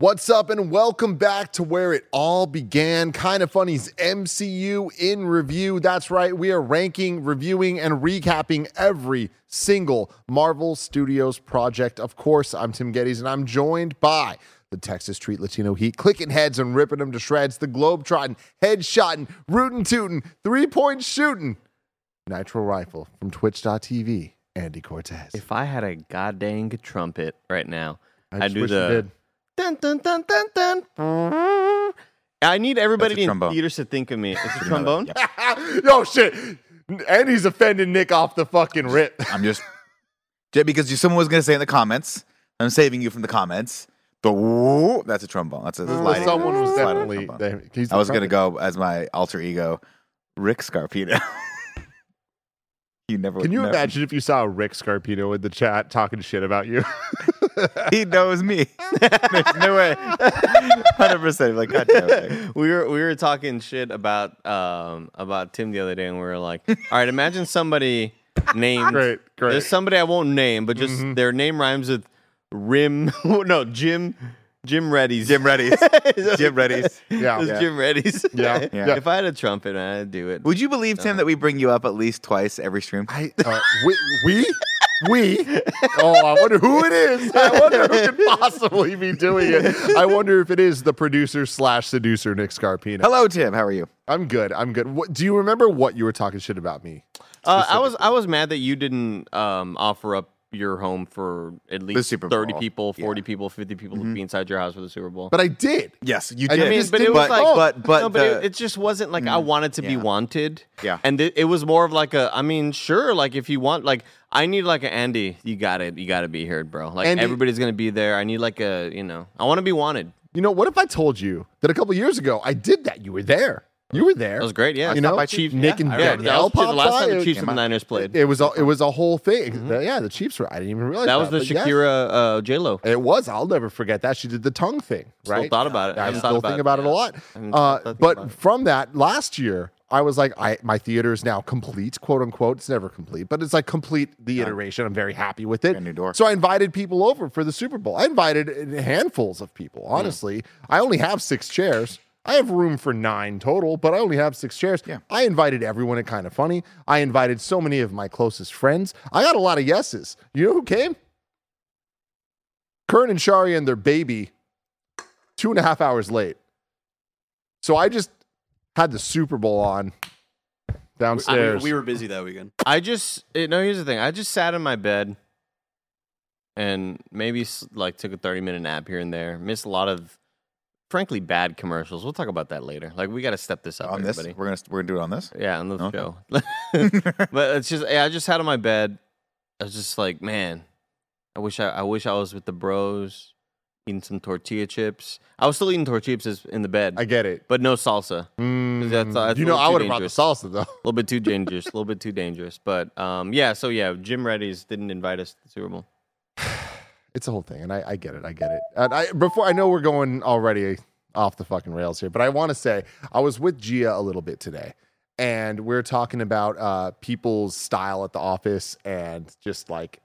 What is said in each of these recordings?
What's up, and welcome back to where it all began. Kind of funny's MCU in review. That's right, we are ranking, reviewing, and recapping every single Marvel Studios project. Of course, I'm Tim Gettys, and I'm joined by the Texas Treat Latino Heat, clicking heads and ripping them to shreds, the Globetrotting, headshotting, rootin' tootin', three point shooting, Nitro Rifle from Twitch.tv, Andy Cortez. If I had a goddamn trumpet right now, I I'd do the did. Dun dun dun dun dun. I need everybody in trombone. theaters to think of me. It's a trombone. Yo, shit. And he's offending Nick off the fucking rip. I'm just because you, someone was gonna say in the comments. I'm saving you from the comments. The woo, that's a trombone. That's a someone was definitely. trombone. they- he's I was gonna go as my alter ego, Rick Scarpino. you never. Can you imagine if you saw Rick Scarpino in the chat talking shit about you? He knows me. There's no way. Hundred percent. Like God damn it. we were we were talking shit about um about Tim the other day, and we were like, all right, imagine somebody named Great, great. There's somebody I won't name, but just Mm-hmm. their name rhymes with Rim. no, Jim. Jim Reddy's. Jim Reddy's. Jim Reddy's. yeah. It's yeah. Jim Reddy's. Yeah, yeah. If I had a trumpet, I'd do it. Would you believe Tim that we bring you up at least twice every stream? I, uh, we, we, we. Oh, I wonder who it is. I wonder who could possibly be doing it. I wonder if it is the producer slash seducer Nick Scarpino. Hello, Tim. How are you? I'm good. I'm good. What, do you remember what you were talking shit about me? Uh, I was I was mad that you didn't um, offer up your home for at least Super thirty people, forty Yeah. people, fifty people to mm-hmm. be inside your house for the Super Bowl. But I did. Yes, you did. I mean, but it was but, like, oh, but, but, no, but the- it, it just wasn't like I mm, wanted to be wanted. Yeah. and it, it was more of like a. I mean, sure, like if you want, like I need like an Andy. You got it. You got to be here, bro. Like Andy- everybody's gonna be there. I need like a. You know, I want to be wanted. You know, what if I told you that a couple years ago I did that? You were there. You were there. That was great. Yeah, You know, by Chiefs. Nick yeah, and yeah, Danielle that was the popped last by. time the Chiefs and the. Niners played. It was a, it was a whole thing. The- yeah, the Chiefs were. I didn't even realize that that was the but yes. Shakira uh, J Lo. It was. I'll never forget that. She did the tongue thing, Still right? thought about it. I Haven't still thought think about about it. it a lot. Uh, thought- thought but from that last year, I was like, I my theater is now complete, quote unquote. It's never complete, but it's like complete the iteration. I'm very happy with it. A new door. So I invited people over for the Super Bowl. I invited handfuls of people. Hmm. Honestly, I only have six chairs. I have room for nine total, but I only have six chairs. Yeah. I invited everyone at Kind of Funny. I invited so many of my closest friends. I got a lot of yeses. You know who came? Kern and Shari and their baby two and a half hours late. So I just had the Super Bowl on downstairs. We were busy that weekend. I just eh, no. Here's the thing. I just sat in my bed and maybe like took a 30 minute nap here and there. Missed a lot of, frankly, bad commercials. We'll talk about that later. Like we got to step this up, on this, we're gonna we're gonna do it on this. Yeah, on the Okay. show. but it's just yeah, I just sat on my bed. I was just like, man, I wish I, I wish I was with the bros, eating some tortilla chips. I was still eating tortilla chips in the bed, I get it. but no salsa. Mm, That's- that's you know, I would have brought the salsa though. A little bit too dangerous. A little bit too dangerous. But um, yeah. So yeah, Jim Reddy's didn't invite us to the Super Bowl. It's a whole thing, and I, I get it. I get it. And I, before I know we're going already off the fucking rails here, but I want to say I was with Gia a little bit today, and we're talking about uh, people's style at the office and just like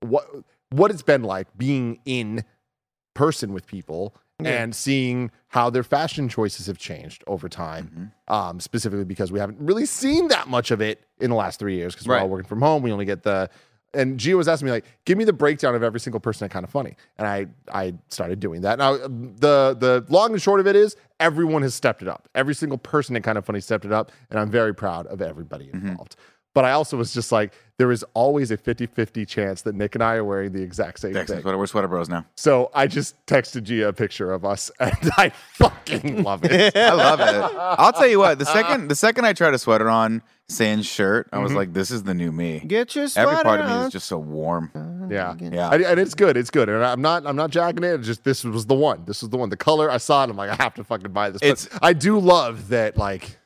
what what it's been like being in person with people and seeing how their fashion choices have changed over time. Um, specifically because we haven't really seen that much of it in the last three years because we're all working from home. We only get the and Gia was asking me like, give me the breakdown of every single person at Kind of Funny, and I I started doing that. Now the the long and short of it is everyone has stepped it up. Every single person at Kind of Funny stepped it up, and I'm very proud of everybody mm-hmm. involved. But I also was just like, there is always a 50-50 chance that Nick and I are wearing the exact same Thanks, thing. We're sweater bros now. So I just texted Gia a picture of us, and I fucking love it. I love it. I'll tell you what. The second the second I tried a sweater on sans shirt, I was mm-hmm. like, "This is the new me." Get your sweater Every part of me is just so warm. Yeah, Yeah. and, and it's good. It's good, and I'm not. I'm not jacking it. It's just this was the one. This was the one. The color I saw it. I'm like, I have to fucking buy this. But It's- I do love that. Like,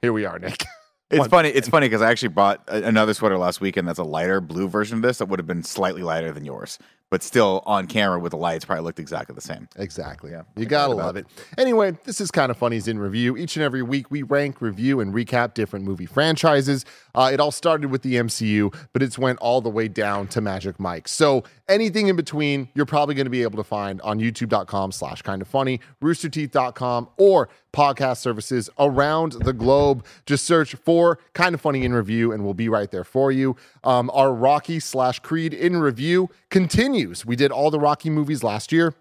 here we are, Nick. It's One- funny. It's funny because I actually bought a- another sweater last weekend that's a lighter blue version of this that would have been slightly lighter than yours, but still on camera with the lights probably looked exactly the same. Exactly. Yeah. You gotta love it. Anyway, this is kind of funny's in review. Each and every week, we rank, review, and recap different movie franchises. Uh, it all started with the MCU, but it's went all the way down to Magic Mike. So anything in between, you're probably going to be able to find on YouTube.com slash kind of funny, roosterteeth.com, or podcast services around the globe. Just search for kind of funny in review, and we'll be right there for you. Um, our Rocky slash Creed in review continues. We did all the Rocky movies last year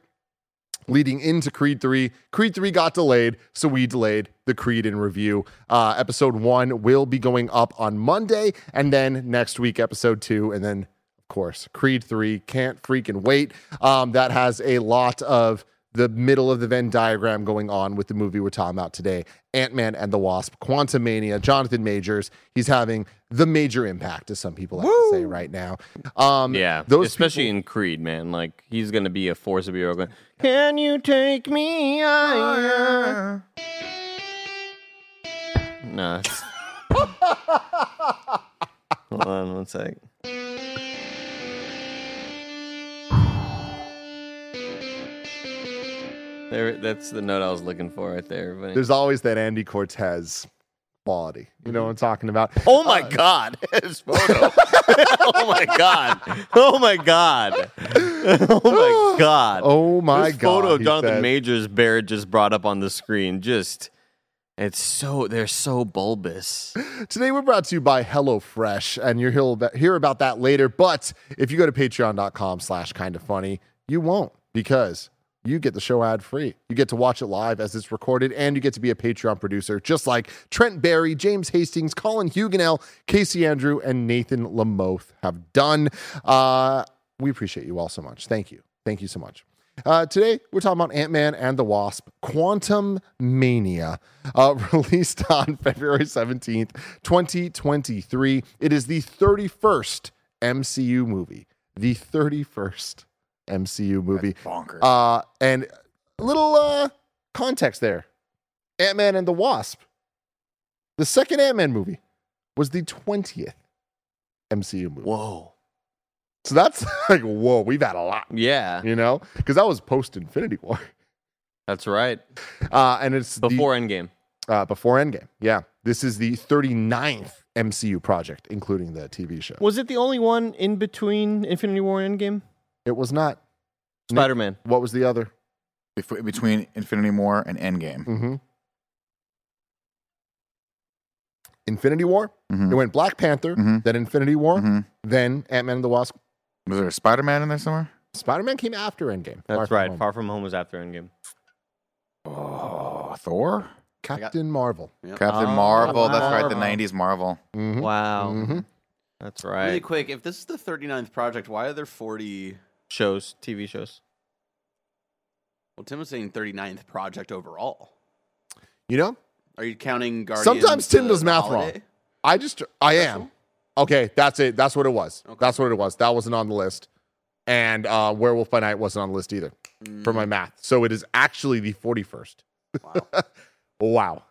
leading into Creed 3. Creed 3 got delayed, so we delayed the Creed in review. Uh, episode 1 will be going up on Monday, and then next week, episode 2, and then, of course, Creed 3. Can't freaking wait. Um, that has a lot of the middle of the Venn diagram going on with the movie we're talking about today Ant Man and the Wasp, Quantumania, Jonathan Majors. He's having the major impact, as some people like to say right now. Um, Yeah, those especially people- in Creed, man. Like he's gonna be a force of your going. Can you take me higher? No. Hold on one sec. There, that's the note I was looking for right there. everybody. there's always that Andy Cortez quality. You know mm-hmm. what I'm talking about? Oh my uh, God! His photo. oh my God! Oh my God! Oh my God! Oh my God. this god! photo of Jonathan said. Majors Barrett just brought up on the screen. Just, it's so they're so bulbous. Today we're brought to you by HelloFresh, and you'll hear about, hear about that later. But if you go to patreon.com slash kind of funny, you won't because you get the show ad free. You get to watch it live as it's recorded, and you get to be a Patreon producer, just like Trent Barry, James Hastings, Colin Huguenel, Casey Andrew, and Nathan Lamoth have done. Uh, we appreciate you all so much. Thank you. Thank you so much. Uh, today, we're talking about Ant Man and the Wasp Quantum Mania, uh, released on February 17th, 2023. It is the 31st MCU movie. The 31st MCU movie. Bonkers. Uh, and a little uh, context there Ant Man and the Wasp, the second Ant Man movie, was the 20th MCU movie. Whoa! So that's like, whoa, we've had a lot, Yeah, you know? Because that was post Infinity War. that's right. Uh, and it's the- Before Endgame. uh, before Endgame. Yeah. This is the 39th MCU project, including the TV show. Was it the only one in between Infinity War and Endgame? It was not. Spider Man. What was the other? Bef- Between Infinity War and Endgame. Mm-hmm. Infinity War. Mhm. It went Black Panther, Mhm. then Infinity War, Mhm. then Ant Man and the Wasp. Was there a Spider Man in there somewhere? Spider Man came after Endgame. That's From right. Home. Far From Home was after Endgame. Oh, Thor? Captain Marvel. Captain Oh, Marvel. That's right. The 90s Marvel. Mhm. Wow. Mhm. That's Really quick, if this is the 39th project, why are there 40? Shows, TV shows. Well, Tim was saying 39th project overall. You know, Are you counting Guardians? Sometimes Tim does the math wrong. I just, I am. Okay, that's it. That's what it was. Okay. That's what it was. That wasn't on the list. And uh, Werewolf by Night wasn't on the list either Mm, for my math. So it is actually the 41st. wow. Wow.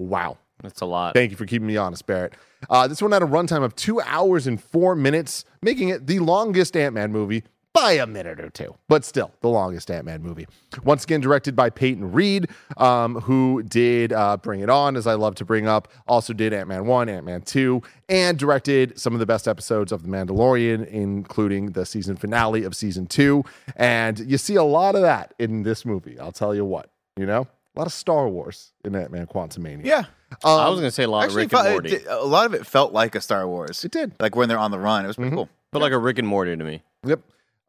Wow. That's a lot. Thank you for keeping me honest, Barrett. Uh, this one had a runtime of two hours and four minutes, making it the longest Ant Man movie by a minute or two, but still the longest Ant Man movie. Once again, directed by Peyton Reed, um, who did uh, Bring It On, as I love to bring up, also did Ant Man 1, Ant Man 2, and directed some of the best episodes of The Mandalorian, including the season finale of season 2. And you see a lot of that in this movie, I'll tell you what, you know? A lot of Star Wars in Ant Man Quantumania. Yeah. I Um, was gonna say a lot Actually, of Rick and Morty. it did- a lot of it felt like a Star Wars. It did. Like when they're on the run. It was pretty Mhm. cool. But like a Rick and Morty to me. Yep.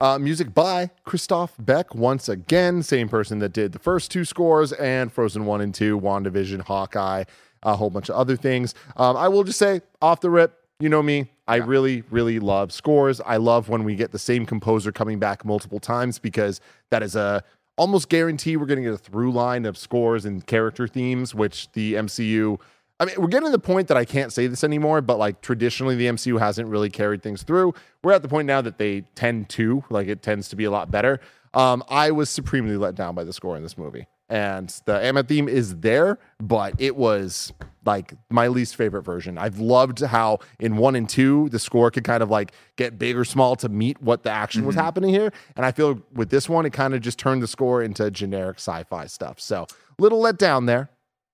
Uh, music by Christoph Beck, once again, same person that did the first two scores and Frozen 1 and 2, WandaVision, Hawkeye, a whole bunch of other things. Um, I will just say, off the rip, you know me, I really, really love scores. I love when we get the same composer coming back multiple times because that is a almost guarantee we're going to get a through line of scores and character themes, which the MCU I mean, we're getting to the point that I can't say this anymore, but like traditionally, the MCU hasn't really carried things through. We're at the point now that they tend to, like, it tends to be a lot better. Um, I was supremely let down by the score in this movie. And the Ant-Man theme is there, but it was like my least favorite version. I've loved how in one and two, the score could kind of like get big or small to meet what the action was happening here. And I feel with this one, it kind of just turned the score into generic sci fi stuff. So, little let down there.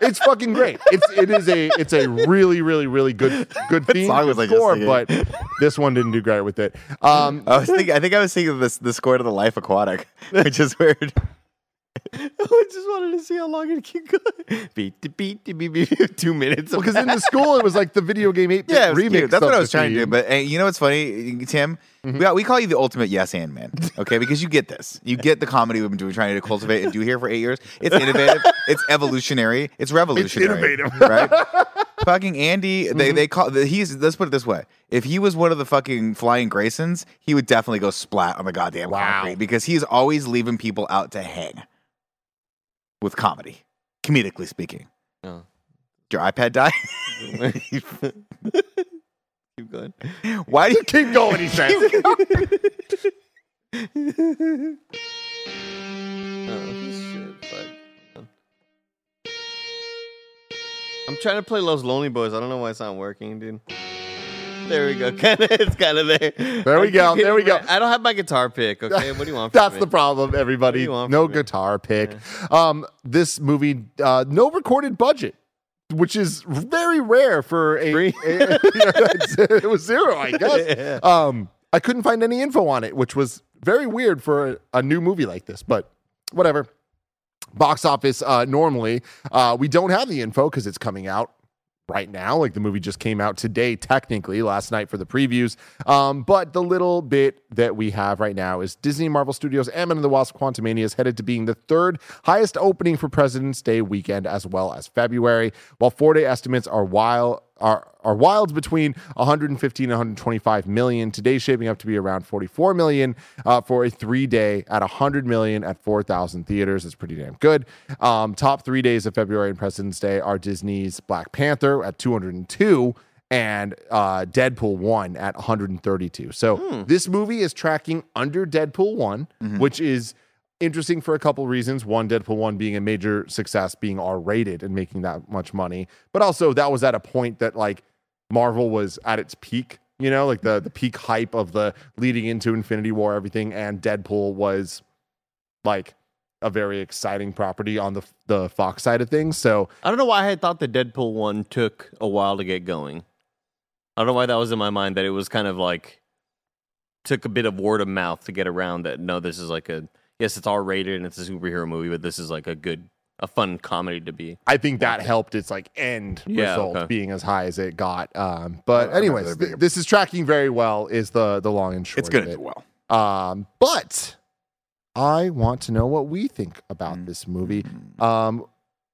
It's fucking great. It's it is a it's a really really really good good theme song was score, but this one didn't do great with it. Um, I was thinking. I think I was thinking of this the score to the Life Aquatic, which is weird. I just wanted to see how long it could going. Beat, beat, beat, beat, beat, beat. Two minutes. because in the school it was like the video game eight Yeah, remix. That's what I was trying to do. But hey, you know what's funny, Tim? Mm-hmm. We, got, we call you the ultimate yes and man, okay? Because you get this. You get the comedy we've been doing, trying to cultivate and do here for eight years. It's innovative. it's evolutionary. It's revolutionary. innovative. right? fucking Andy, they mm-hmm. they call he's. Let's put it this way: if he was one of the fucking flying Graysons, he would definitely go splat on the goddamn Wow. concrete because he's always leaving people out to hang with comedy, comedically speaking. Oh. Your iPad die? going. Why do you keep going, he says. Oh, shit. Fuck. I'm trying to play Los Lonely Boys. I don't know why it's not working, dude. There we go. Kind of, it's kind of there. There we go, there we go. I don't have my guitar pick. Okay, what do you want? That's me? the problem, everybody. What do you want No me? guitar pick. Um, this movie, uh, no recorded budget, which is very rare for a. Free? a- it was zero, I guess. Um, I couldn't find any info on it, which was very weird for a, a new movie like this. But whatever. Box office. Uh, normally, uh, we don't have the info because it's coming out right now. Like the movie just came out today, technically, last night for the previews. Um, but the little bit that we have right now is Disney Marvel Studios Ant-Man and the Wasp Quantumania is headed to being the third highest opening for President's Day weekend as well as February, while four-day estimates are wild are are wild between 115 and 125 million. Today's shaping up to be around 44 million uh, for a three day at 100 million at 4,000 theaters. It's pretty damn good. Um, top three days of February and President's Day are Disney's Black Panther at 202 and uh, Deadpool 1 at 132. So this movie is tracking under Deadpool one which is interesting for a couple reasons. One, Deadpool 1 being a major success, being R rated and making that much money. But also, that was at a point that like Marvel was at its peak, you know, like the, the peak hype of the leading into Infinity War, everything. And Deadpool was like a very exciting property on the, the Fox side of things. So I don't know why I thought the Deadpool one took a while to get going. I don't know why that was in my mind that it was kind of like took a bit of word of mouth to get around that no, this is like a yes, it's R rated and it's a superhero movie, but this is like a good a fun comedy to be. I think that helped its like end Yeah, result okay. being as high as it got. Um, but I'd anyways, rather th- be- this is tracking very well. Is the the long and short? It's gonna of it. do well. Um, but I want to know what we think about this movie. Um,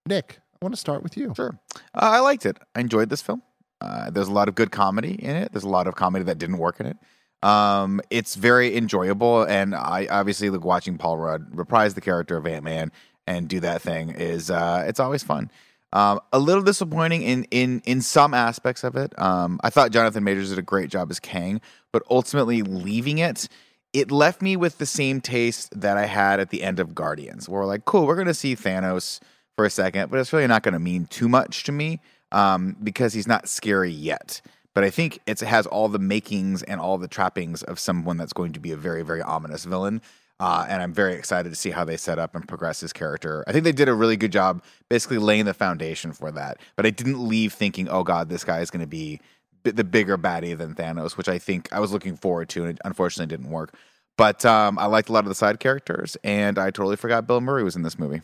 Nick, I want to start with you. Sure. Uh, I liked it. I enjoyed this film. Uh, there's a lot of good comedy in it. There's a lot of comedy that didn't work in it. Um, it's very enjoyable, and I obviously like watching Paul Rudd reprise the character of Ant Man and do that thing is uh, it's always fun. Um, a little disappointing in in in some aspects of it. Um, I thought Jonathan Majors did a great job as Kang, but ultimately leaving it, it left me with the same taste that I had at the end of Guardians, where we're like, cool, we're gonna see Thanos for a second, but it's really not gonna mean too much to me um, because he's not scary yet. But I think it's, it has all the makings and all the trappings of someone that's going to be a very, very ominous villain. Uh, and I'm very excited to see how they set up and progress his character. I think they did a really good job basically laying the foundation for that. But I didn't leave thinking, oh God, this guy is going to be b- the bigger baddie than Thanos, which I think I was looking forward to, and it unfortunately didn't work. But um, I liked a lot of the side characters, and I totally forgot Bill Murray was in this movie.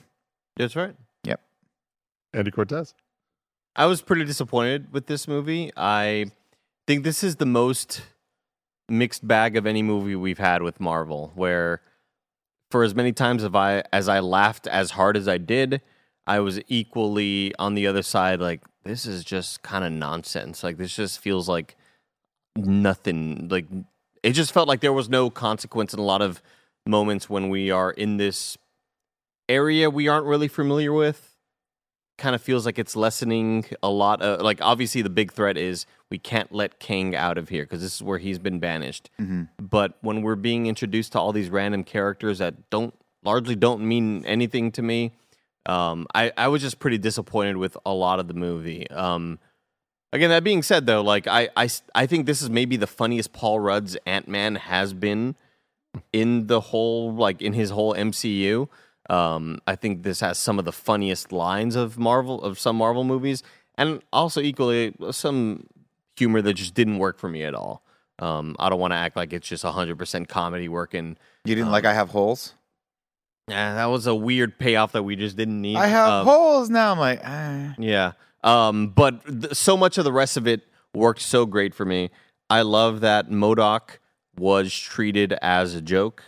That's right. Yep. Andy Cortez. I was pretty disappointed with this movie. I think this is the most mixed bag of any movie we've had with Marvel, where for as many times as I as I laughed as hard as I did, I was equally on the other side like this is just kind of nonsense. Like this just feels like nothing. Like it just felt like there was no consequence in a lot of moments when we are in this area we aren't really familiar with kind of feels like it's lessening a lot of like obviously the big threat is we can't let Kang out of here because this is where he's been banished. But when we're being introduced to all these random characters that don't largely don't mean anything to me, um, I I was just pretty disappointed with a lot of the movie. Um, again, that being said, though, like I I I think this is maybe the funniest Paul Rudd's Ant Man has been in the whole like in his whole MCU. Um, I think this has some of the funniest lines of Marvel of some Marvel movies, and also equally some humor that just didn't work for me at all. Um, I don't want to act like it's just hundred percent comedy working. You didn't Um, like I have holes? Yeah, that was a weird payoff that we just didn't need. I have Um, holes now. I'm like, ah. Yeah. Um, but th- so much of the rest of it worked so great for me. I love that MODOK was treated as a joke.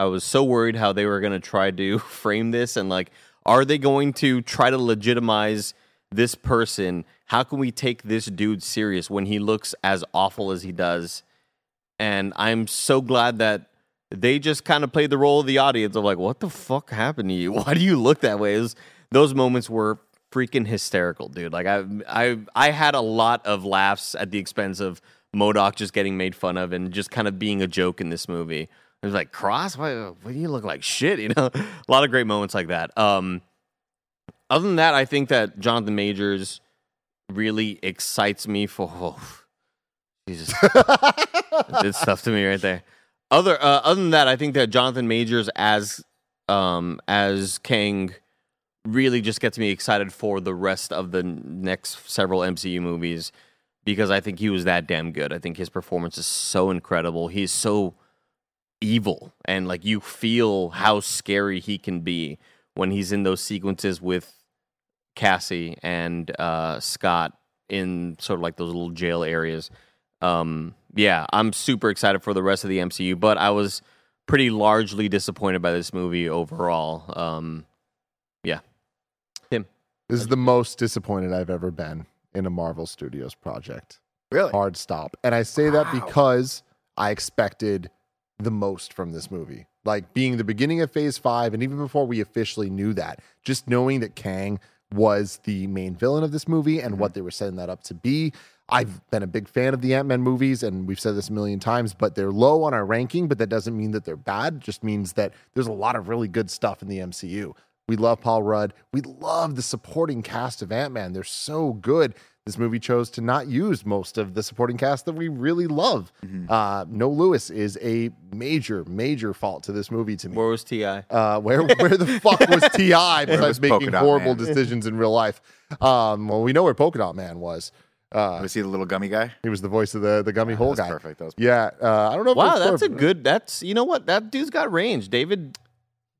I was so worried how they were going to try to frame this and like, are they going to try to legitimize this person? How can we take this dude serious when he looks as awful as he does? And I'm so glad that they just kind of played the role of the audience of like, what the fuck happened to you? Why do you look that way? Was- those moments were freaking hysterical, dude. Like I, I, I had a lot of laughs at the expense of MODOK just getting made fun of and just kind of being a joke in this movie. It was like Cross, why, why do you look like shit? You know, a lot of great moments like that. Um, other than that, I think that Jonathan Majors really excites me for. Oh, Jesus, did stuff to me right there. Other uh, other than that, I think that Jonathan Majors as um as Kang really just gets me excited for the rest of the next several MCU movies because I think he was that damn good. I think his performance is so incredible. He's so evil and like you feel how scary he can be when he's in those sequences with Cassie and uh, Scott in sort of like those little jail areas. Um, yeah, I'm super excited for the rest of the MCU, but I was pretty largely disappointed by this movie overall. Um, yeah, Tim. This is the most disappointed I've ever been in a Marvel Studios project. really? Hard stop. And I say that because I expected the most from this movie. Like being the beginning of phase five, and even before we officially knew that, just knowing that Kang was the main villain of this movie and what mm-hmm. they were setting that up to be. I've been a big fan of the Ant Man movies, and we've said this a million times, but they're low on our ranking, but that doesn't mean that they're bad. It just means that there's a lot of really good stuff in the MCU. We love Paul Rudd. We love the supporting cast of Ant Man. They're so good. This movie chose to not use most of the supporting cast that we really love. Uh, no Lewis is a major, major fault to this movie to me. Where was Ti? Uh, where where the fuck was Ti besides was making Polka horrible Man? decisions in real life? Um, well, we know where Polka Dot Man was. Uh, Was he the little gummy guy? he was the voice of the the gummy hole That's guy. perfect. That was Yeah, uh, I don't know. If Wow, it was that's a good. That's you know what that dude's got range. David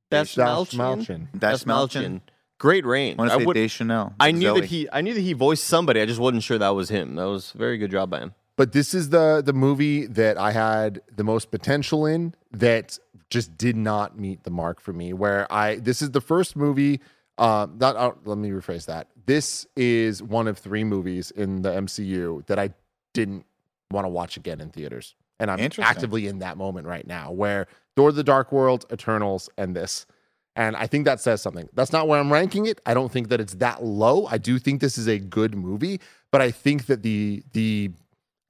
That's Dastmalchian. Malchin. Dash Dastmalchian. Malchin. Great range. I want I to say would- Deschanel. I knew Zelly. that he. I knew that he voiced somebody. I just wasn't sure that was him. That was a very good job by him. But this is the the movie that I had the most potential in that just did not meet the mark for me. Where I this is the first movie. Um, not uh, let me rephrase that. This is one of three movies in the MCU that I didn't want to watch again in theaters, and I'm actively in that moment right now. Where Thor: The Dark World, Eternals, and this. And I think that says something. That's not where I'm ranking it. I don't think that it's that low. I do think this is a good movie, but I think that the the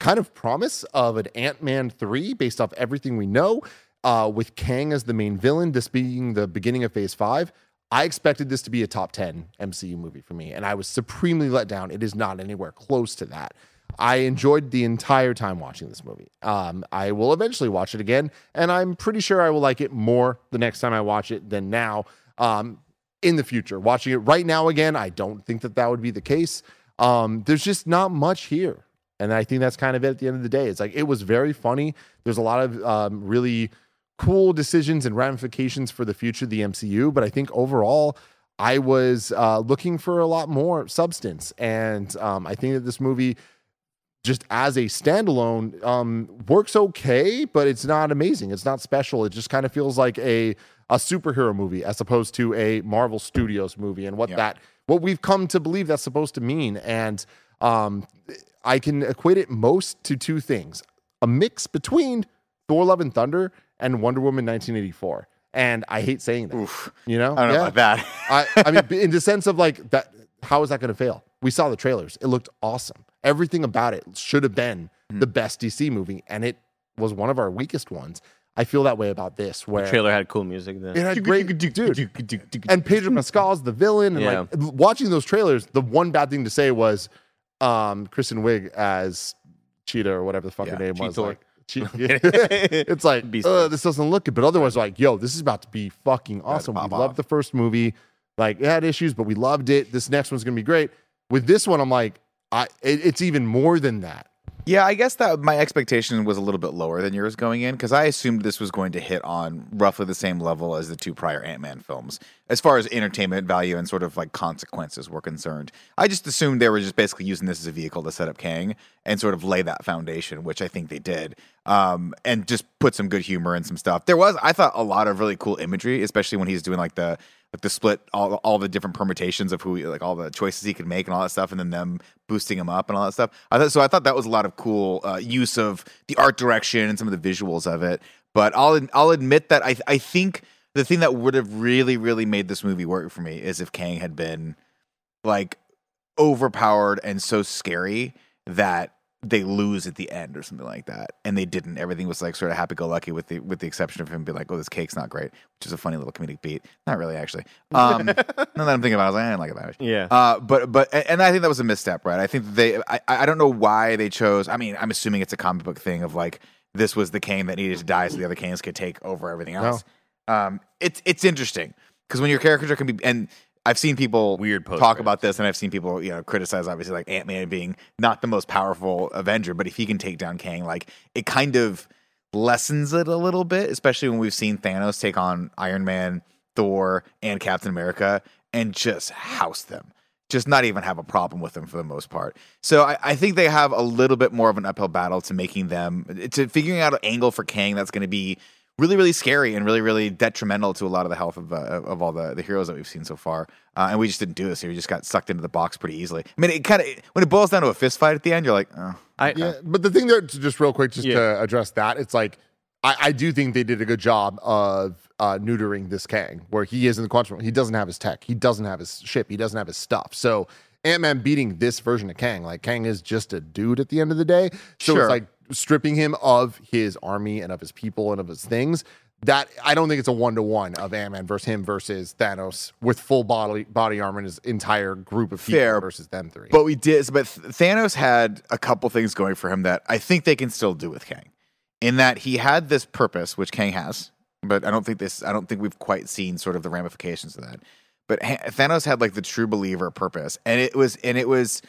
kind of promise of an Ant-Man 3 based off everything we know, uh, with Kang as the main villain, this being the beginning of phase five. I expected this to be a top 10 MCU movie for me, and I was supremely let down. It is not anywhere close to that. I enjoyed the entire time watching this movie. Um, I will eventually watch it again, and I'm pretty sure I will like it more the next time I watch it than now. Um, in the future, watching it right now again, I don't think that that would be the case. Um, there's just not much here, and I think that's kind of it. At the end of the day, it's like it was very funny. There's a lot of um, really cool decisions and ramifications for the future of the MCU, but I think overall. I was uh, looking for a lot more substance, and um, I think that this movie just as a standalone um, works okay, but it's not amazing. It's not special. It just kind of feels like a a superhero movie as opposed to a Marvel Studios movie, and what Yeah. that what we've come to believe that's supposed to mean. And um, I can equate it most to two things: a mix between Thor: Love and Thunder and Wonder Woman 1984. And I hate saying that. Oof. You know, I don't know about that. I, I mean, in the sense of like that, how is that going to fail? We saw the trailers; it looked awesome. Everything about it should have been the best DC movie, and it was one of our weakest ones. I feel that way about this, where Trailer had cool music then. it had great dude, and Pedro Pascal's the villain, and Yeah. like watching those trailers. The one bad thing to say was um, Kristen Wiig as Cheetah or whatever the fuck Yeah, her name was. Like, che- it's like uh, this doesn't look good, but otherwise, like, yo, this is about to be fucking awesome. We pop loved the first movie. Like, it had issues, but we loved it. This next one's gonna be great. With this one, I'm like, I it, it's even more than that. Yeah, I guess that my expectation was a little bit lower than yours going in because I assumed this was going to hit on roughly the same level as the two prior Ant Man films, as far as entertainment value and sort of like consequences were concerned. I just assumed they were just basically using this as a vehicle to set up Kang and sort of lay that foundation, which I think they did, um, and just put some good humor and some stuff. There was, I thought, a lot of really cool imagery, especially when he's doing like the like the split all all the different permutations of who like all the choices he could make and all that stuff and then them boosting him up and all that stuff. I thought so i thought that was a lot of cool uh, use of the art direction and some of the visuals of it. But i'll i'll admit that i i think the thing that would have really really made this movie work for me is if kang had been like overpowered and so scary that they lose at the end or something like that and they didn't everything was like sort of happy-go-lucky with the with the exception of him being like oh this cake's not great which is a funny little comedic beat not really actually um now that i'm thinking about it i was like i didn't like it that much Yeah. uh, but but and and I think that was a misstep, right? I think they I I don't know why they chose. I mean, I'm assuming it's a comic book thing of like this was the Kang that needed to die so the other Kangs could take over everything else. Um, it's it's interesting because when your character can be and. I've seen people Weird talk about this, and I've seen people, you know, criticize obviously like Ant Man being not the most powerful Avenger, but if he can take down Kang, like it kind of lessens it a little bit, especially when we've seen Thanos take on Iron Man, Thor, and Captain America and just house them. Just not even have a problem with them for the most part. So I, I think they have a little bit more of an uphill battle to making them to figuring out an angle for Kang that's going to be really, really scary and really, really detrimental to a lot of the health of uh, of all the, the heroes that we've seen so far. Uh, and we just didn't do this. here. We just got sucked into the box pretty easily. I mean, it kind of when it boils down to a fist fight at the end, you're like, oh, I, Yeah, but the thing that just real quick, just Yeah. to address that, it's like I, I do think they did a good job of uh, neutering this Kang, where he is in the quantum. realm. He doesn't have his tech. He doesn't have his ship. He doesn't have his stuff. So Ant Man beating this version of Kang, like Kang is just a dude at the end of the day. So Sure. it's like stripping him of his army and of his people and of his things. That I don't think it's a one to one of Ant Man versus him versus Thanos with full body body armor and his entire group of people Fair. versus them three. But we did, but Thanos had a couple things going for him that I think they can still do with Kang. In that he had this purpose, which Kang has, but I don't think this. I don't think we've quite seen sort of the ramifications of that. But Thanos had like the true believer purpose, and it was and it was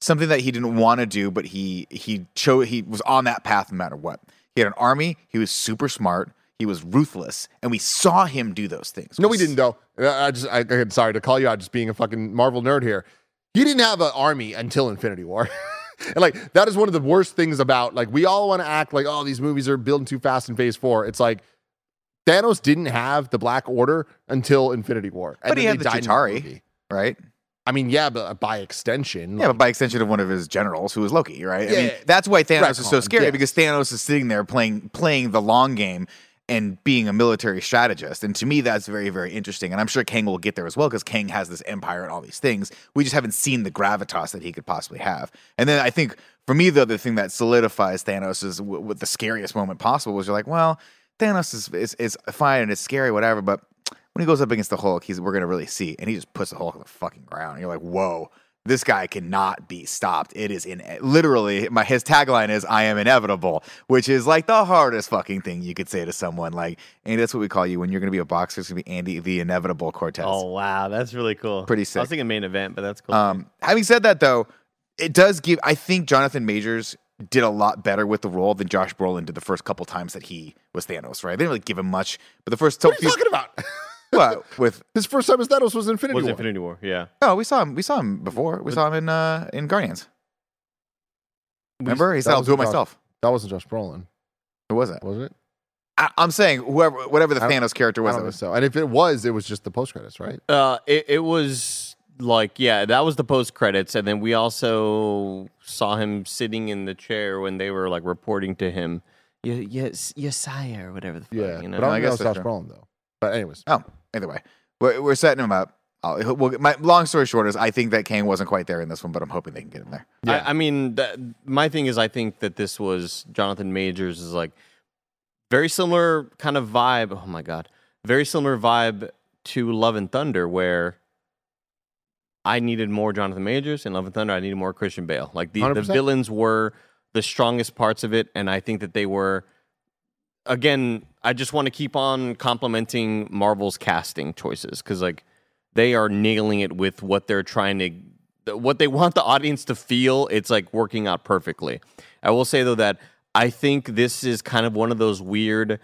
something that he didn't want to do, but he he chose he was on that path no matter what. He had an army. He was super smart. He was ruthless, and we saw him do those things. No, we didn't though. Uh, I just, I, I'm sorry to call you out, just being a fucking Marvel nerd here. He didn't have an army until Infinity War, and like that is one of the worst things about like we all want to act like oh these movies are building too fast in Phase Four. It's like Thanos didn't have the Black Order until Infinity War, and But he had the Chitauri. right? I mean, yeah, but uh, by extension, Yeah, but by extension of one of his generals, who was Loki, right? I mean, that's why Thanos is so scary because Thanos is sitting there playing playing the long game and being a military strategist. And to me, that's very, very interesting. And I'm sure Kang will get there as well because Kang has this empire and all these things. We just haven't seen the gravitas that he could possibly have. And then I think for me, though, the thing that solidifies Thanos is w- with the scariest moment possible was you're like, well, Thanos is, is is fine and it's scary, whatever, but when he goes up against the Hulk, he's we're gonna really see, and he just puts the Hulk on the fucking ground. And you're like, whoa, this guy cannot be stopped. It is in literally my his tagline is "I am inevitable," which is like the hardest fucking thing you could say to someone. Like, and that's what we call you when you're going to be a boxer. It's going to be Andy the Inevitable Cortez. Oh wow, that's really cool. Pretty sick. I was thinking main event, but that's cool. Um, having said that, though, it does give. I think Jonathan Majors did a lot better with the role than Josh Brolin did the first couple times that he was Thanos. Right? They didn't really give him much, but the first What are you few- talking about? what with His first time as Thanos was Infinity War. It was War. Infinity War? Yeah. oh we saw him we saw him before we saw him in uh in Guardians. Remember he said I'll do it myself. That wasn't Josh Brolin, It wasn't. was it? I, I'm saying whoever whatever the I Thanos character I was. don't that was so. And if it was, it was just the post credits, right? Uh, it, it was like yeah, that was the post credits, and then we also saw him sitting in the chair when they were like reporting to him. Y- Yes, yes, sire, or whatever the fuck. Yeah, you know. but I don't I guess that was Josh true. Brolin though. But anyways, Oh, either way, we're, we're setting him up. I'll, we'll, my long story short is I think that Kang wasn't quite there in this one, but I'm hoping they can get him there. Yeah. I, I mean, that, my thing is, I think that this was Jonathan Majors is like very similar kind of vibe. Oh my god, very similar vibe to Love and Thunder, where I needed more Jonathan Majors, and Love and Thunder, I needed more Christian Bale. Like the, the 100%. villains were the strongest parts of it, and I think that they were. Again, I just want to keep on complimenting Marvel's casting choices because, like, they are nailing it with what they're trying to what they want the audience to feel it's like working out perfectly. I will say though that i think this is kind of one of those weird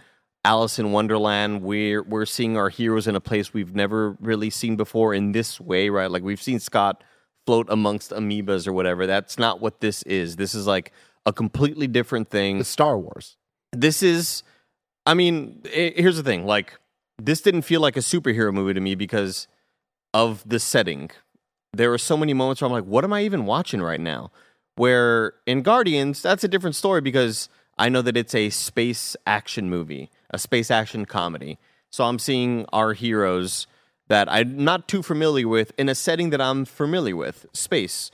alice in wonderland where we're seeing our heroes in a place we've never really seen before in this way right? Like we've seen scott float amongst amoebas or whatever. That's not what this is. This is like a completely different thing. It's Star Wars. this is i mean i here's the thing like this didn't feel like a superhero movie to me because of the setting. There were so many moments where i'm like what am i even watching right now? Where in guardians that's a different story because i know that it's a space action movie a space action comedy. So i'm seeing our heroes that i'm not too familiar with in a setting that i'm familiar with. Space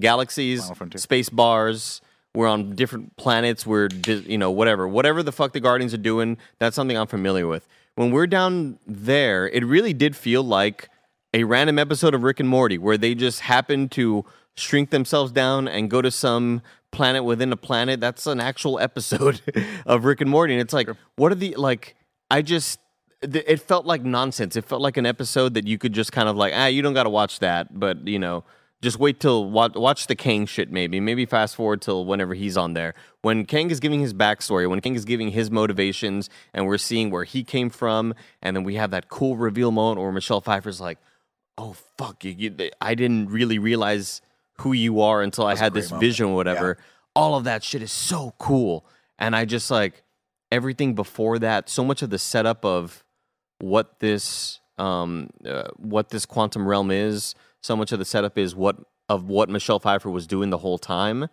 galaxies space bars we're on different planets we're you know whatever. Whatever the fuck the guardians are doing that's something i'm familiar with. When we're down there it really did feel like a random episode of rick and morty where they just happen to shrink themselves down and go to some planet within a planet. That's an actual episode of rick and morty and it's like what are the like i just th- it felt like nonsense. It felt like an episode that you could just kind of like ah you don't got to watch that but you know just wait till watch, watch the Kang shit. Maybe maybe fast forward till whenever he's on there. When Kang is giving his backstory, when Kang is giving his motivations, and we're seeing where he came from, and then we have that cool reveal moment where Michelle Pfeiffer's like, "Oh fuck, you, you, I didn't really realize who you are until I That's a had this moment. vision or whatever." All of that shit is so cool, and I just like everything before that. So much of the setup of what this um uh, what this quantum realm is so much of the setup is what of what Michelle Pfeiffer was doing the whole time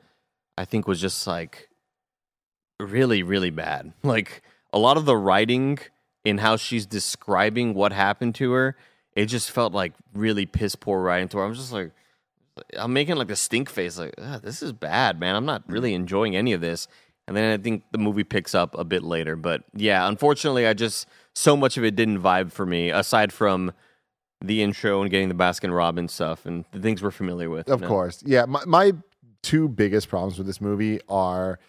I think was just like really really bad. Like a lot of the writing in how she's describing what happened to her it just felt like really piss poor writing to her. I'm just like I'm making like a stink face like "Ah, this is bad man. I'm not really enjoying any of this. And then I think the movie picks up a bit later but yeah unfortunately I just so much of it didn't vibe for me aside from the intro and getting the Baskin Robbins stuff and the things we're familiar with. Of course. Yeah. My, my two biggest problems with this movie are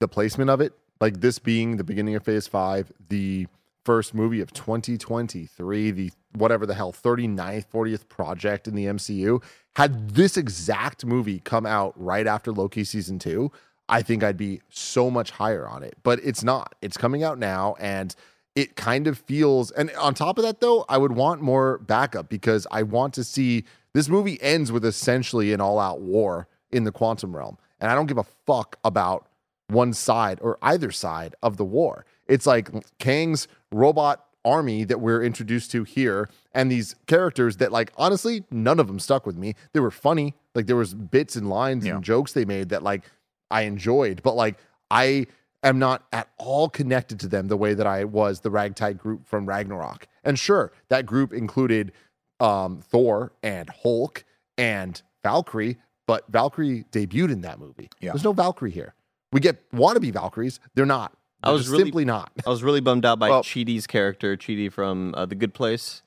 the placement of it, like this being the beginning of phase five, the first movie of 2023, the whatever the hell, 39th, 40th project in the MCU. Had this exact movie come out right after Loki season two, I think I'd be so much higher on it. But it's not. It's coming out now and it kind of feels and on top of that though i would want more backup because i want to see this movie ends with essentially an all-out war in the quantum realm and i don't give a fuck about one side or either side of the war. It's like kang's robot army that we're introduced to here and these characters that like honestly none of them stuck with me. They were funny. Like there was bits and lines Yeah. and jokes they made that like i enjoyed but like i am not at all connected to them the way that I was the ragtag group from Ragnarok. And sure, that group included um, Thor and Hulk and Valkyrie, but Valkyrie debuted in that movie. Yeah. There's no Valkyrie here. We get wannabe Valkyries. They're not. I They're was really- simply not. I was really bummed out by Well- Chidi's character, Chidi from uh, The Good Place.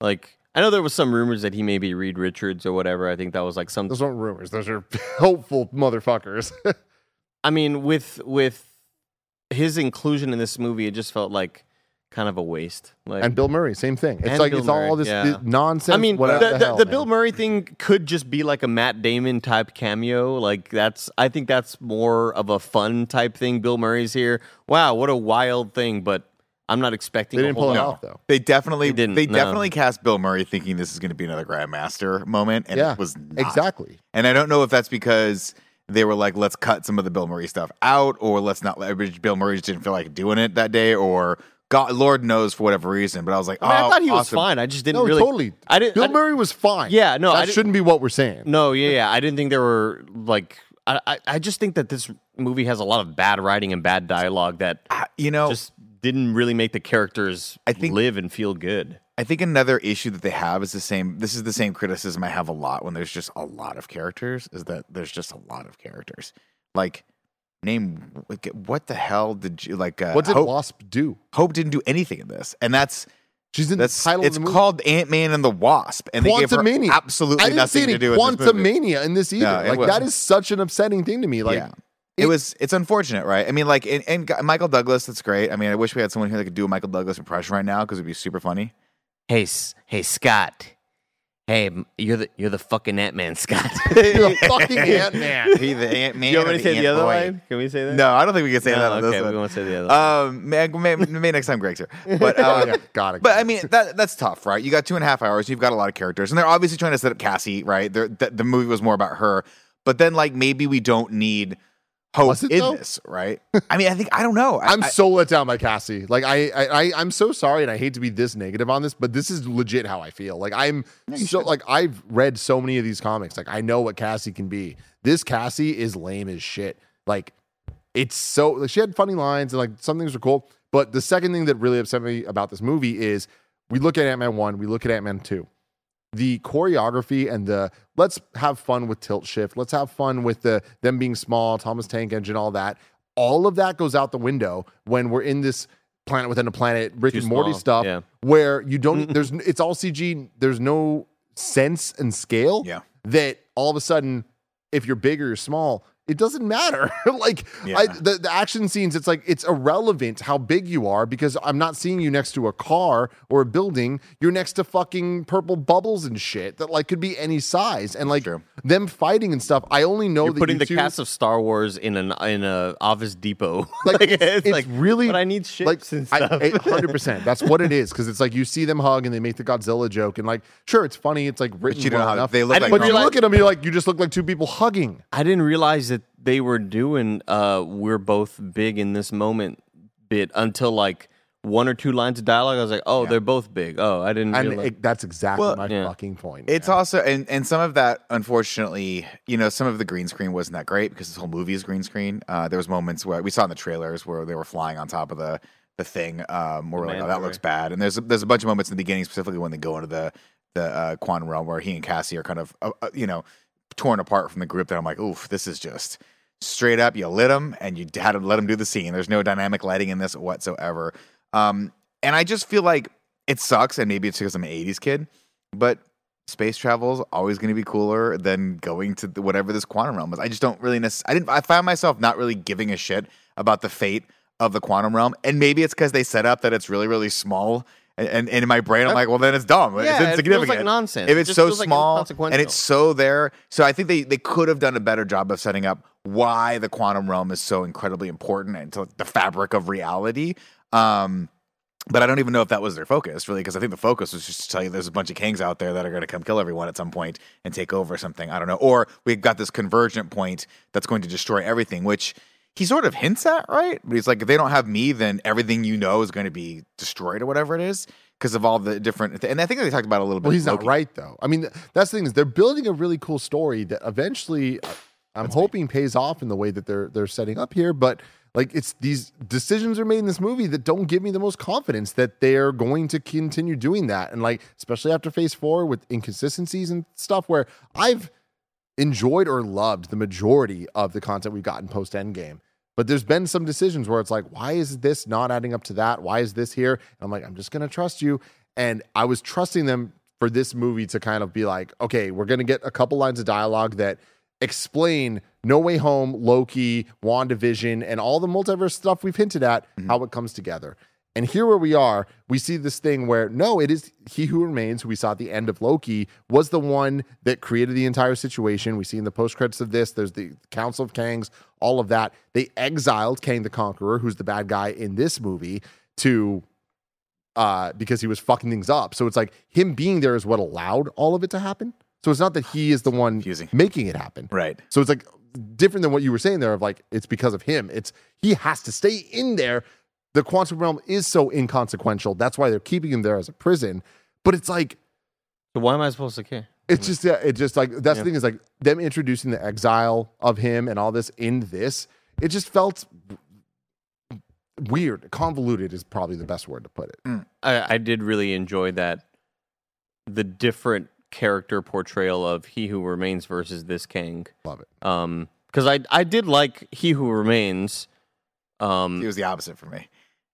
Like, I know there was some rumors that he may be Reed Richards or whatever. I think that was like some. Those aren't rumors. Those are hopeful motherfuckers. I mean, with with his inclusion in this movie, it just felt like kind of a waste. Like, and Bill Murray, same thing. It's like Bill it's all this, yeah. this nonsense. I mean, whatever the, the, the, hell, the. Bill Murray thing could just be like a Matt Damon type cameo. Like that's, I think that's more of a fun type thing. Bill Murray's here. Wow, what a wild thing! But I'm not expecting. They didn't whole pull it off though. They definitely They didn't, they no. definitely cast Bill Murray thinking this is going to be another Grandmaster moment, and yeah, it was not. exactly. And I don't know if that's because they were like, let's cut some of the Bill Murray stuff out, or let's not. leverage Bill Murray just didn't feel like doing it that day, or God, Lord knows for whatever reason. But I was like, I, mean, oh, I thought he was fine. I just didn't No, really. totally. I didn't. Bill I, Murray was fine. Yeah, no, I that didn't- shouldn't be what we're saying. No, yeah, yeah. I didn't think there were like. I, I, I just think that this movie has a lot of bad writing and bad dialogue that Ah, You know, just didn't really make the characters I think- live and feel good. I think another issue that they have is the same. This is the same criticism I have a lot when there's just a lot of characters. Is that there's just a lot of characters. Like, name like, what the hell did you like? Uh, What did Hope, Wasp do? Hope didn't do anything in this, and that's She's in that's the title it's of the called Ant Man and the Wasp, and they gave her absolutely I didn't nothing see any to do with this movie. In this either. No, like was- that is such an upsetting thing to me. Like yeah. It, was it's unfortunate, right? I mean, like, and, and Michael Douglas, that's great. I mean, I wish we had someone here that could do a Michael Douglas impression right now because it'd be super funny. Hey, hey, Scott. Hey, you're the you're the fucking Ant Man, Scott. you're the fucking Ant Man. He the Ant Man. you want me to say the other line? Can we say that? No, I don't think we can say No, that on okay, this we won't say the other. line. Um, may, may, next time Greg's here. But uh, Yeah, got it. But I mean, that that's tough, right? You got two and a half hours. You've got a lot of characters, and they're obviously trying to set up Cassie, right? They're, the, the movie was more about her, but then like maybe we don't need hope Was it, in though? this, right? I mean, I think I don't know. I, I'm I- so let down by Cassie. Like I, I, I, I'm so sorry, and I hate to be this negative on this, but this is legit how I feel. Like I'm so like I've read so many of these comics. Like I know what Cassie can be. This Cassie is lame as shit. Like it's so like she had funny lines and like some things were cool. But the second thing that really upset me about this movie is we look at Ant Man one, we look at Ant Man two. The choreography and the let's have fun with tilt shift. Let's have fun with the them being small, Thomas Tank Engine, all that. All of that goes out the window when we're in this planet within a planet, Rick Too and Morty small, stuff, yeah. where you don't. there's it's all CG. There's no sense and scale. Yeah. That all of a sudden, if you're big or you're small, it doesn't matter. like Yeah. I, the, the action scenes, it's like it's irrelevant how big you are because I'm not seeing you next to a car or a building. You're next to fucking purple bubbles and shit that like could be any size. And like True. them fighting and stuff. I only know You're that putting you the two- cast of Star Wars in an in a Office Depot. like, it's, it's really but I need ships like and I- stuff. it- 100% that's what it is because it's like you see them hug and they make the godzilla joke and like sure it's funny it's like written you don't know well how enough they look like. but you look at them you're like you just look like two people hugging I didn't realize that they were doing uh we're both big in this moment bit until like one or two lines of dialogue. I was like, oh, they're both big. Oh, I didn't and it, that's exactly Well, my yeah. fucking point It's man. also and and some of that, unfortunately, you know, some of the green screen wasn't that great because this whole movie is green screen. Uh, there was moments where we saw in the trailers where they were flying on top of the the thing, um, where we're like, oh, that looks bad. And there's there's a bunch of moments in the beginning, specifically when they go into the the uh, quantum realm, where he and Cassie are kind of uh, uh, you know torn apart from the group. That I'm like, oof, this is just straight up. You lit them and you had to let him do the scene. There's no dynamic lighting in this whatsoever. Um, and I just feel like it sucks, and maybe it's because I'm an '80s kid, but space travel is always going to be cooler than going to the, whatever this quantum realm is. I just don't really. Nec- I didn't. I found myself not really giving a shit about the fate of the quantum realm, and maybe it's because they set up that it's really, really small. And, and, and in my brain, I'm like, well, then it's dumb. Yeah, it's it insignificant. like nonsense. If it's just so feels like small and it's so there, so I think they they could have done a better job of setting up why the quantum realm is so incredibly important and to the fabric of reality. Um, but I don't even know if that was their focus, really, because I think the focus was just to tell you there's a bunch of Kangs out there that are going to come kill everyone at some point and take over something. I don't know. Or we've got this convergent point that's going to destroy everything, which he sort of hints at, right? But he's like, if they don't have me, then everything you know is going to be destroyed or whatever it is because of all the different. And I think they talked about it a little bit. well he's Loki. not right though i mean that's the thing is they're building a really cool story that eventually uh, i'm hoping pays off in the way that they're they're setting up here but like it's these decisions are made in this movie that don't give me the most confidence that they're going to continue doing that and like especially after phase four with inconsistencies and stuff where i've enjoyed or loved the majority of the content we've gotten post endgame but there's been some decisions where it's like why is this not adding up to that? Why is this here? And i'm like i'm just going to trust you. And i was trusting them for this movie to kind of be like, okay, we're going to get a couple lines of dialogue that explain No Way Home, Loki, WandaVision, and all the multiverse stuff we've hinted at, mm-hmm. how it comes together. And here where we are, we see this thing where no, it is he who remains, who we saw at the end of Loki, was the one that created the entire situation. We see in the post credits of this, there's the Council of Kangs, all of that. They exiled Kang the Conqueror, who's the bad guy in this movie, to uh because he was fucking things up. So it's like him being there is what allowed all of it to happen. So it's not that he is the one Confusing. making it happen. Right. So it's like different than what you were saying there of like it's because of him. It's he has to stay in there. The quantum realm is so inconsequential. That's why they're keeping him there as a prison. But it's like So why am I supposed to care? it's just yeah, it's just like that's Yeah. the thing is like them introducing the exile of him and all this in this. It just felt weird. Convoluted is probably the best word to put it. I, I did really enjoy that the different character portrayal of he who remains versus this Kang. Love it. Um, because I I did like he who remains. Um, It was the opposite for me.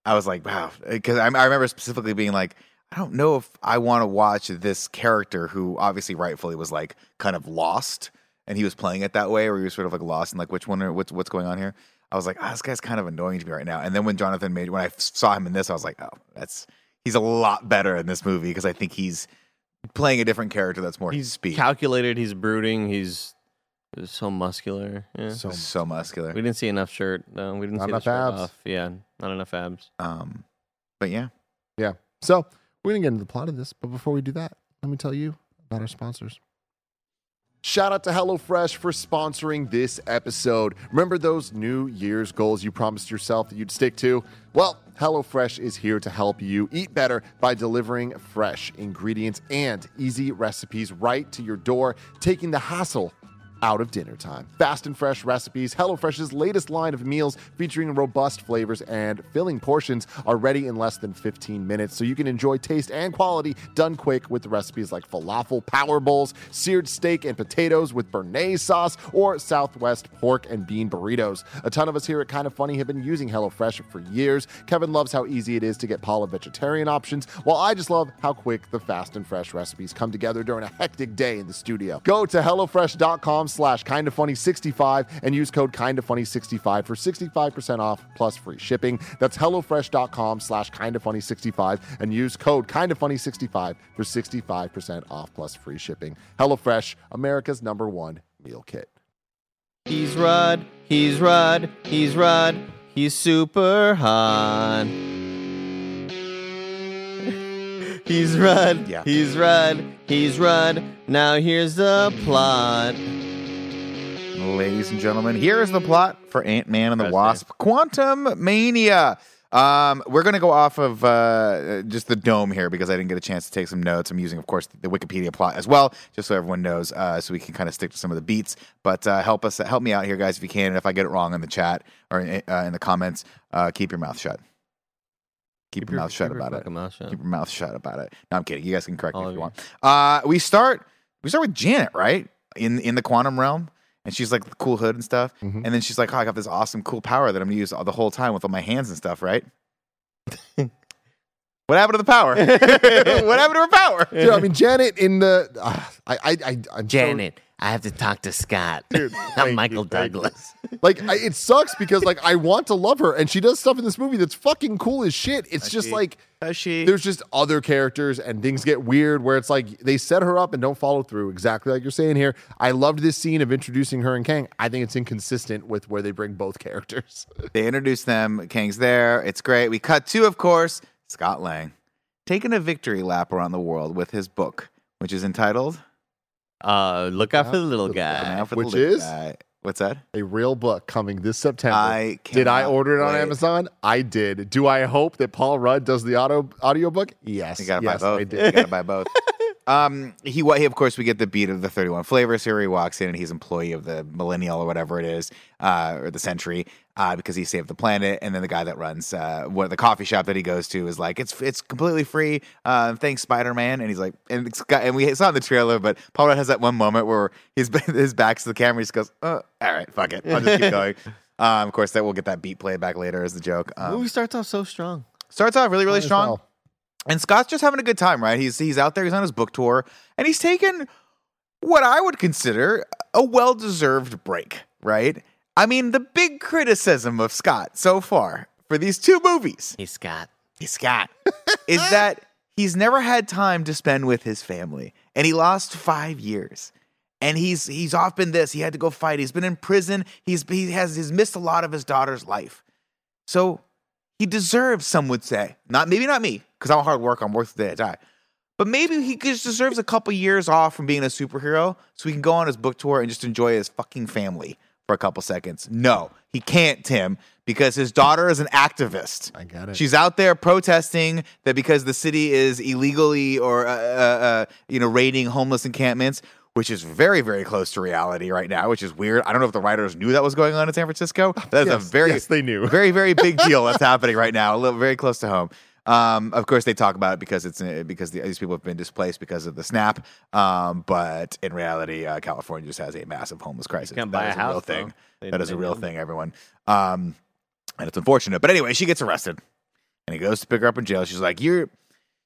I was like, wow, because I, I remember specifically being like, I don't know if I want to watch this character who obviously rightfully was like kind of lost, and he was playing it that way, or he was sort of like lost and like which one, what's what's going on here. I was like, ah, this guy's kind of annoying to me right now. And then when Jonathan made, when I saw him in this, I was like, oh, that's he's a lot better in this movie because I think he's playing a different character that's more he's speed, calculated. He's brooding. He's, he's so muscular. Yeah. So so muscular. we didn't see enough shirt. No, we didn't Not see enough the shirt abs. off. Yeah, not enough abs. Um, but yeah, Yeah. So we're gonna get into the plot of this, but before we do that, let me tell you about our sponsors. Shout out to HelloFresh for sponsoring this episode. Remember those New Year's goals you promised yourself that you'd stick to? Well, HelloFresh is here to help you eat better by delivering fresh ingredients and easy recipes right to your door, taking the hassle out of dinner time. Fast and fresh recipes, HelloFresh's latest line of meals featuring robust flavors and filling portions are ready in less than 15 minutes, so you can enjoy taste and quality done quick with recipes like falafel power bowls, seared steak and potatoes with béarnaise sauce, or Southwest pork and bean burritos. A ton of us here at Kind of Funny have been using HelloFresh for years. Kevin loves how easy it is to get Paula vegetarian options, while I just love how quick the fast and fresh recipes come together during a hectic day in the studio. Go to HelloFresh.com slash kind of funny 65 and use code kind of funny 65 for 65% off plus free shipping. That's HelloFresh.com slash kind of funny 65 and use code kind of funny 65 for 65% off plus free shipping. HelloFresh, America's number one meal kit. He's Rod. He's Rod. He's Rod. He's super hot. He's Rod. Yeah. He's Rod. He's Rod. Now here's the plot. Ladies and gentlemen, here is the plot for Ant Man and the Wasp Quantumania. Um, we're going to go off of uh, just the dome here because I didn't get a chance to take some notes. I'm using, of course, the Wikipedia plot as well, just so everyone knows, uh, so we can kind of stick to some of the beats. But uh, help us, help me out here, guys, if you can. And if I get it wrong in the chat or in, uh, in the comments, uh, keep your mouth shut. Keep, your, mouth shut keep your about it. mouth shut. Keep your mouth shut about it. No, I'm kidding. You guys can correct me if you you. want. Uh, we start. We start with Janet, right? In in the quantum realm, and she's like the cool hood and stuff. Mhm. And then she's like, "Oh, I got this awesome, cool power that I'm gonna use all, the whole time with all my hands and stuff." Right? what happened to the power? what happened to her power? Dude, I mean, Janet in the. Uh, I, I, I, I'm so- Janet, I have to talk to Scott. Dude, I'm Michael you. Douglas. Like I, it sucks because like I want to love her and she does stuff in this movie that's fucking cool as shit. It's Does just she? like Does she? there's just other characters and things get weird where it's like they set her up and don't follow through exactly like you're saying here. I loved this scene of introducing her and Kang. I think it's inconsistent with where they bring both characters. They introduce them. Kang's there. It's great. We cut to, of course, Scott Lang taking a victory lap around the world with his book, which is entitled Uh, look out for the little Looking guy. Now for the which Little is? Guy. What's that? A real book coming this September. I did I order it on wait. Amazon? I did. Do I hope that Paul Rudd does the auto audiobook? Yes. You gotta yes, buy both. I You gotta buy both. Um, he, he, of course, we get the beat of the 31 flavors here. He walks in and he's employee of the millennial or whatever it is, uh, or the century, uh, because he saved the planet. And then the guy that runs, uh, what the coffee shop that he goes to is like, it's, it's completely free. Uh, thanks Spider Man. And he's like, and it's got, and we saw in the trailer, but Paul Rudd has that one moment where his, his back's to the camera. He just goes, oh, all right, fuck it. I'll just keep going. Um, of course, that we'll get that beat played back later as the joke. The Um, movie starts off so strong. starts off really, really As strong. And Scott's just having a good time, right? He's he's out there, he's on his book tour, and he's taken what I would consider a well-deserved break, right? I mean, the big criticism of Scott so far for these two movies, Hey, Scott. he's Scott, is that he's never had time to spend with his family, and he lost five years. And he's he's off been this. He had to go fight. He's been in prison. He's he has he's missed a lot of his daughter's life. So he deserves, some would say, not maybe not me, because I'm a hard worker. I'm worth the day I die. But maybe he just deserves a couple years off from being a superhero so he can go on his book tour and just enjoy his fucking family for a couple seconds. No, he can't, Tim, because his daughter is an activist. I get it. She's out there protesting that because the city is illegally or uh, uh, uh, you know raiding homeless encampments, which is very very close to reality right now, which is weird. I don't know if the writers knew that was going on in San Francisco. That's a very yes, they knew. very very big deal that's happening right now. A little very close to home. Um, of course, they talk about it because it's uh, because the, these people have been displaced because of the snap. Um, but in reality, uh, California just has a massive homeless crisis. That buy a is real house, thing. They- that is a real thing, everyone. Um, and it's unfortunate. But anyway, she gets arrested, and he goes to pick her up in jail. She's like, "You're."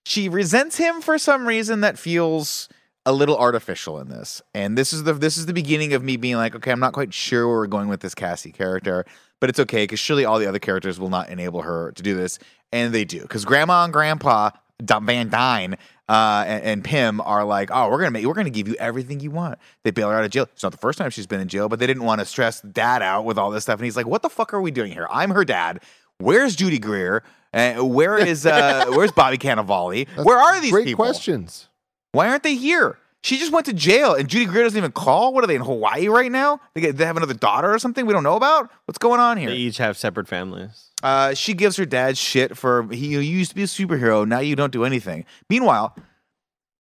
She resents him for some reason that feels a little artificial in this. And this is the this is the beginning of me being like, okay, I'm not quite sure where we're going with this Cassie character, but it's okay because surely all the other characters will not enable her to do this, and they do because Grandma and Grandpa Van Dyne uh, and, and Pym are like, oh, we're gonna make, we're gonna give you everything you want. They bail her out of jail. It's not the first time she's been in jail, but they didn't want to stress Dad out with all this stuff, and he's like, what the fuck are we doing here? I'm her dad. Where's Judy Greer? Uh, where is uh, where's Bobby Cannavale? Where are these Great people? questions. Why aren't they here? She just went to jail, and Judy Greer doesn't even call. What are they in Hawaii right now? They, get, they have another daughter or something we don't know about. What's going on here? They each have separate families. Uh, she gives her dad shit for he you used to be a superhero. Now you don't do anything. Meanwhile,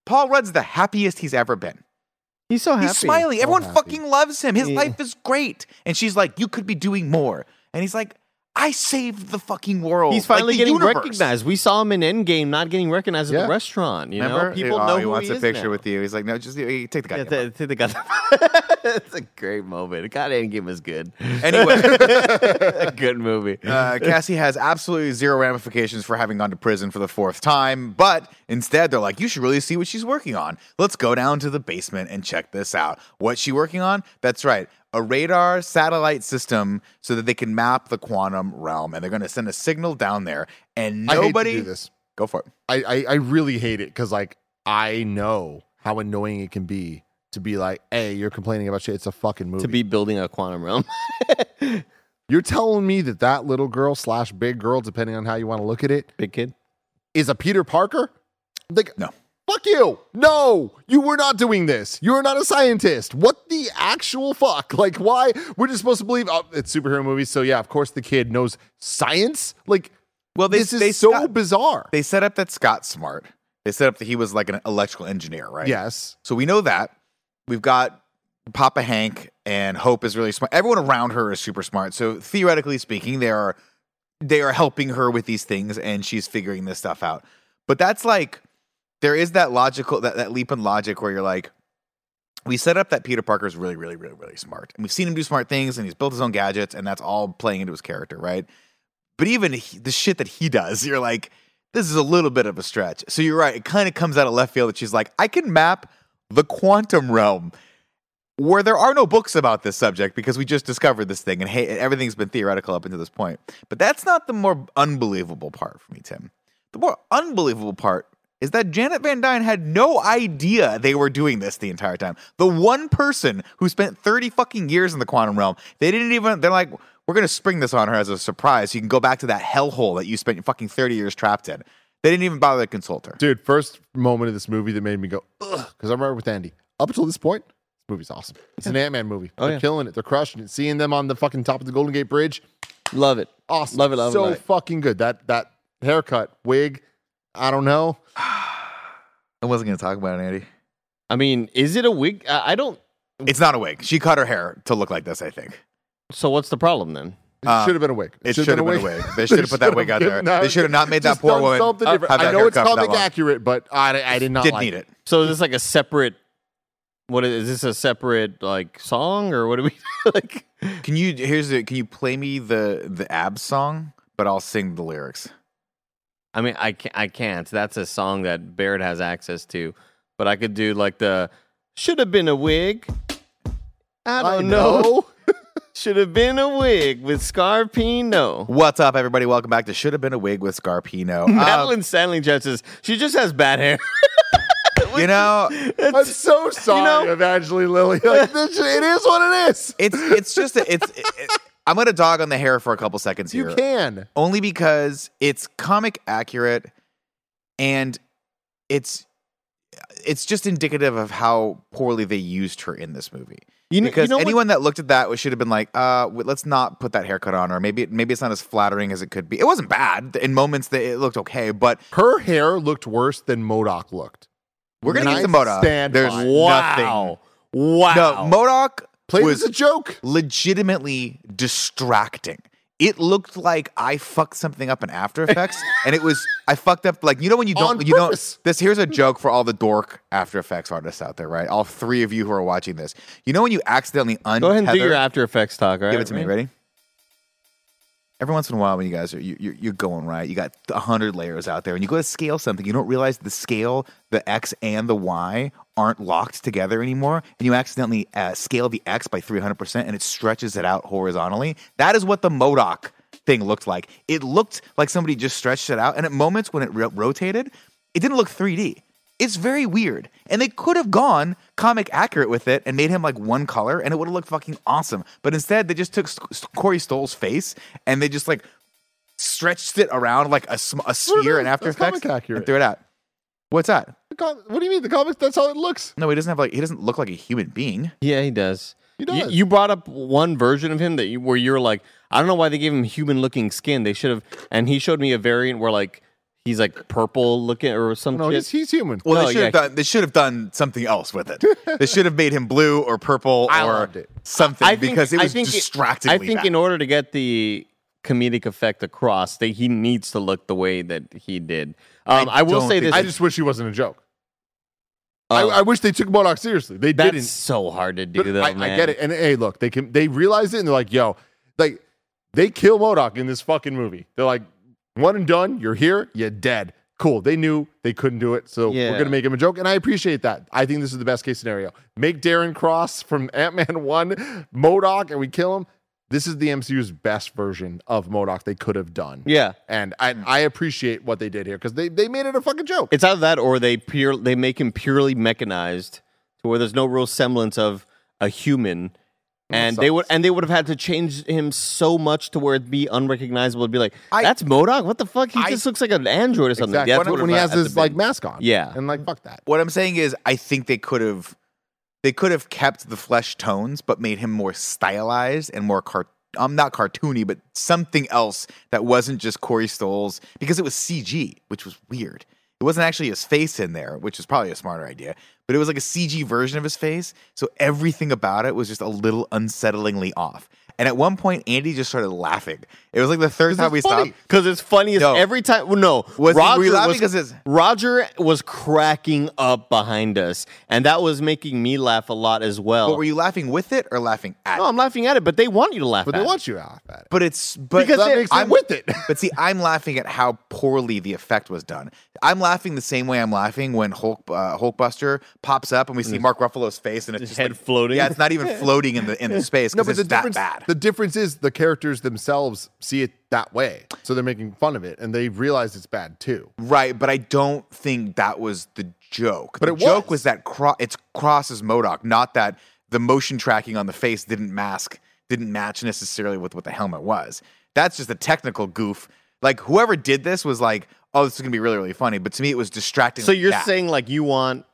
Paul Rudd's the happiest he's ever been. He's so happy. He's smiling. So Everyone happy. fucking loves him. His Yeah. life is great. And she's like, "You could be doing more." And he's like, "I saved the fucking world." He's finally the getting universe." recognized. We saw him in Endgame not getting recognized at the restaurant. You Remember? know, people oh, know he who wants he a picture now. with you. He's like, "No, just take the Yeah, goddamn." th- th- they It's a great moment. God, Endgame is good. Anyway. a good movie. Uh, Cassie has absolutely zero ramifications for having gone to prison for the fourth time, but instead they're like, you should really see what she's working on. Let's go down to the basement and check this out. What's she working on? That's right. A radar satellite system so that they can map the quantum realm, and they're going to send a signal down there, and I hate to nobody do this. go for it. I, I, I really hate it because like I know how annoying it can be to be like, hey, you're complaining about shit. It's a fucking movie. to be building a quantum realm. you're telling me that that little girl slash big girl, depending on how you want to look at it, Big kid. is a Peter Parker? Like, No. Fuck you. No, you were not doing this. You're not a scientist. What the actual fuck? Like, why? We're just supposed to believe oh, it's superhero movies. So, yeah, of course the kid knows science. Like, Well, they- this is they so Scott- bizarre. They set up that Scott's smart. They set up that he was like an electrical engineer, right? Yes. So we know that. We've got Papa Hank and Hope is really smart. Everyone around her is super smart. So theoretically speaking, they are they are helping her with these things and she's figuring this stuff out. But that's like there is that logical that, that leap in logic where you're like, we set up that Peter Parker is really, really, really, really smart. And we've seen him do smart things and he's built his own gadgets and that's all playing into his character, right? But even he, the shit that he does, you're like, this is a little bit of a stretch. So you're right. It kind of comes out of left field that she's like, I can map the quantum realm where there are no books about this subject because we just discovered this thing and hey, everything's been theoretical up until this point. But that's not the more unbelievable part for me, Tim. The more unbelievable part is that Janet Van Dyne had no idea they were doing this the entire time. The one person who spent 30 fucking years in the quantum realm, they didn't even, they're like, we're going to spring this on her as a surprise so you can go back to that hellhole that you spent your fucking 30 years trapped in. They didn't even bother to consult her. Dude, first moment of this movie that made me go, ugh, because I remember with Andy. Up until this point, this movie's awesome. It's an Ant Man movie. Oh, They're yeah. killing it. They're crushing it. Seeing them on the fucking top of the Golden Gate Bridge, Love it. awesome. Love it, love it, so love it. fucking good. That that haircut, wig, I don't know. I wasn't going to talk about it, Andy. I mean, is it a wig? I I don't. It's not a wig. She cut her hair to look like this, I think. So what's the problem then? It Uh, should have been a wig. It should have been a wig. They should have put that wig out there. No, They should have not made that just poor done woman Something have that I know it's haircut for that comic long. accurate, but I, I did not Didn't like need it. So is this like a separate? What is, is this a separate like song or what do we like? Can you here's the can you play me the the abs song, but I'll sing the lyrics. I mean, I can't. I can't. That's a song that Barrett has access to, but I could do like the should have been a wig. I don't know. should have been a wig with Scarpino. What's up, everybody? Welcome back to Should Have Been a Wig with Scarpino. Uh, Madeline Stanley just says she just has bad hair. you know, I'm so sorry, know- Evangeline Lilly. Like, it is what it is. it's it's just a, it's. It, I'm gonna dog on the hair for a couple seconds here. You can. only because it's comic accurate and it's it's just indicative of how poorly they used her in this movie. You know- you because know what- anyone that looked at that should have been like, uh, let's not put that haircut on, or maybe maybe it's not as flattering as it could be. It wasn't bad in moments that it looked okay, but Her hair looked worse than MODOK looked. we're gonna And get to MODOK. stand There's wow. Wow. No, MODOK Played was as a joke. legitimately distracting. It looked like I fucked something up in After Effects, and it was I fucked up like you know when you don't On you don't this here's a joke for all the dork After Effects artists out there, right? All three of you who are watching this, you know when you accidentally untether. Go ahead and do your After Effects talk. All right, Give it to me. Ready? Every once in a while, when you guys are you, you're, you're going right, you got a hundred layers out there, and you go to scale something, you don't realize the scale, the x and the y aren't locked together anymore, and you accidentally uh, scale the x by three hundred percent, and it stretches it out horizontally. That is what the MODOK thing looked like. It looked like somebody just stretched it out, and at moments when it ro- rotated, it didn't look 3D. It's very weird. And they could have gone comic accurate with it and made him like one color and it would have looked fucking awesome. But instead, they just took S- Corey Stoll's face and they just like stretched it around like a, sm- a sphere in After Effects accurate. and threw it out. What's that? The com- what do you mean? The comics, that's how it looks. No, he doesn't have like, he doesn't look like a human being. Yeah, he does. He You, does. you brought up one version of him that you, where you're like, I don't know why they gave him human looking skin. They should have. And he showed me a variant where like he's like purple looking or some No, shit. he's, he's human. Well, No, they should have done. They should have done something else with it. they should have made him blue or purple I or it. something I think, because it I was think distractingly. I think bad. in order to get the comedic effect across, they, he needs to look the way that he did. Um, I, will say this. I just wish he wasn't a joke. I, um, I wish they took MODOK seriously. They that's didn't. so hard to do, But though, I, man. I get it. And hey, look, they can they realize it and they're like, yo, like they kill MODOK in this fucking movie. They're like, one and done, you're here, you're dead. Cool. They knew they couldn't do it, so Yeah. we're gonna make him a joke. And I appreciate that. I think this is the best case scenario. Make Darren Cross from Ant-Man 1 MODOK and we kill him. This is the MCU's best version of MODOK they could have done. Yeah. And I, I appreciate what they did here because they, they made it a fucking joke. It's either that or they pure they make him purely mechanized to where there's no real semblance of a human. And they would and they would have had to change him so much to where it'd be unrecognizable. It'd be like, I- that's MODOK? What the fuck? He I- just looks like an android or something. Exactly. That's when, what when he has had to his be. like mask on. Yeah. And like fuck that. What I'm saying is, I think they could have, they could have kept the flesh tones, but made him more stylized and more cart. Um, not cartoony, but something else that wasn't just Corey Stoll's because it was CG, which was weird. It wasn't actually his face in there, which is probably a smarter idea, but it was like a CG version of his face. So everything about it was just a little unsettlingly off. And at one point, Andy just started laughing. It was like the third time we funny. stopped. Because it's funny as No. every time. Well, no, Was he- Roger were you laughing was 'cause it's- Roger was cracking up behind us, and that was making me laugh a lot as well. But were you laughing with it or laughing at no, it? I'm laughing at it, but they want you to laugh. But at they it. want you to laugh at it. But it's but Because that they- makes it I'm with it. But see, I'm laughing at how poorly the effect was done. I'm laughing the same way I'm laughing when Hulk uh, Hulkbuster pops up and we see Mark Ruffalo's face and it's His just head like- floating. Yeah, it's not even floating in the in the space No, but it's the that difference bad. The difference is the characters themselves see it that way. So they're making fun of it and they realize it's bad too. right, but I don't think that was the joke. But the it joke was. was that cro- it's crosses MODOK, not that the motion tracking on the face didn't mask didn't match necessarily with what the helmet was. That's just a technical goof. Like whoever did this was like, "Oh, this is gonna be really really funny," but to me it was distracting. So you're bad. saying like you want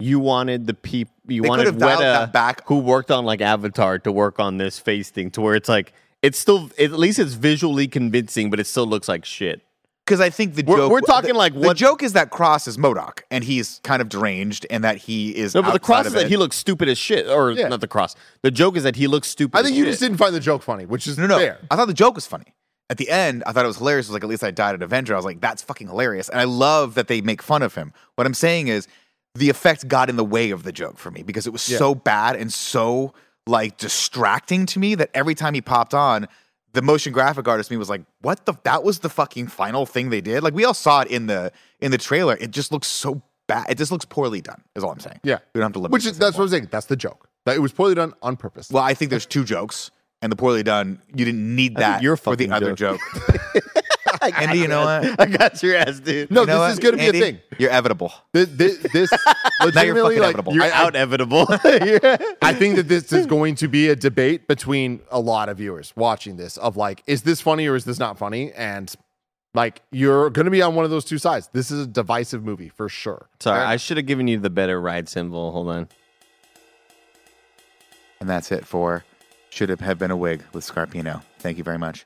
you wanted the people you They wanted could've Weta that back. who worked on like Avatar to work on this face thing to where it's like it's still at least it's visually convincing, but it still looks like shit. because I think the We're- joke we're talking the, like the joke is that Cross is MODOK and he's kind of deranged and that he is No, but the cross of is that he looks stupid as shit, or Yeah. not the cross. The joke is that he looks stupid. I think as you shit. just didn't find the joke funny, which is no no fair. I thought the joke was funny at the end I thought it was hilarious it was like at least I died at Avenger I was like that's fucking hilarious and I love that they make fun of him what I'm saying is the effect got in the way of the joke for me because it was so bad and so like distracting to me that every time he popped on the motion graphic artist me was like, "What the? That was the fucking final thing they did." Like we all saw it in the in the trailer. It just looks so bad. It just looks poorly done. Is all I'm saying. Yeah. we don't have to limit. Which is that's what. I'm saying. That's the joke. That it was poorly done on purpose. Well, I think there's two jokes, and the poorly done. You didn't need that you're for the fucking other joke. joke. Andy, you know what? I got your ass, dude. no, You know this what, is going to be Andy? a thing. You're evitable. This, this, this Now you're legitimately, fucking like, inevitable. You're I- I- out inevitable. I think that this is going to be a debate between a lot of viewers watching this of like, is this funny or is this not funny? And like, you're going to be on one of those two sides. This is a divisive movie for sure. Sorry, I should have given you the better ride symbol. Hold on. And that's it for Should Have have Been a Wig with Scarpino. Thank you very much.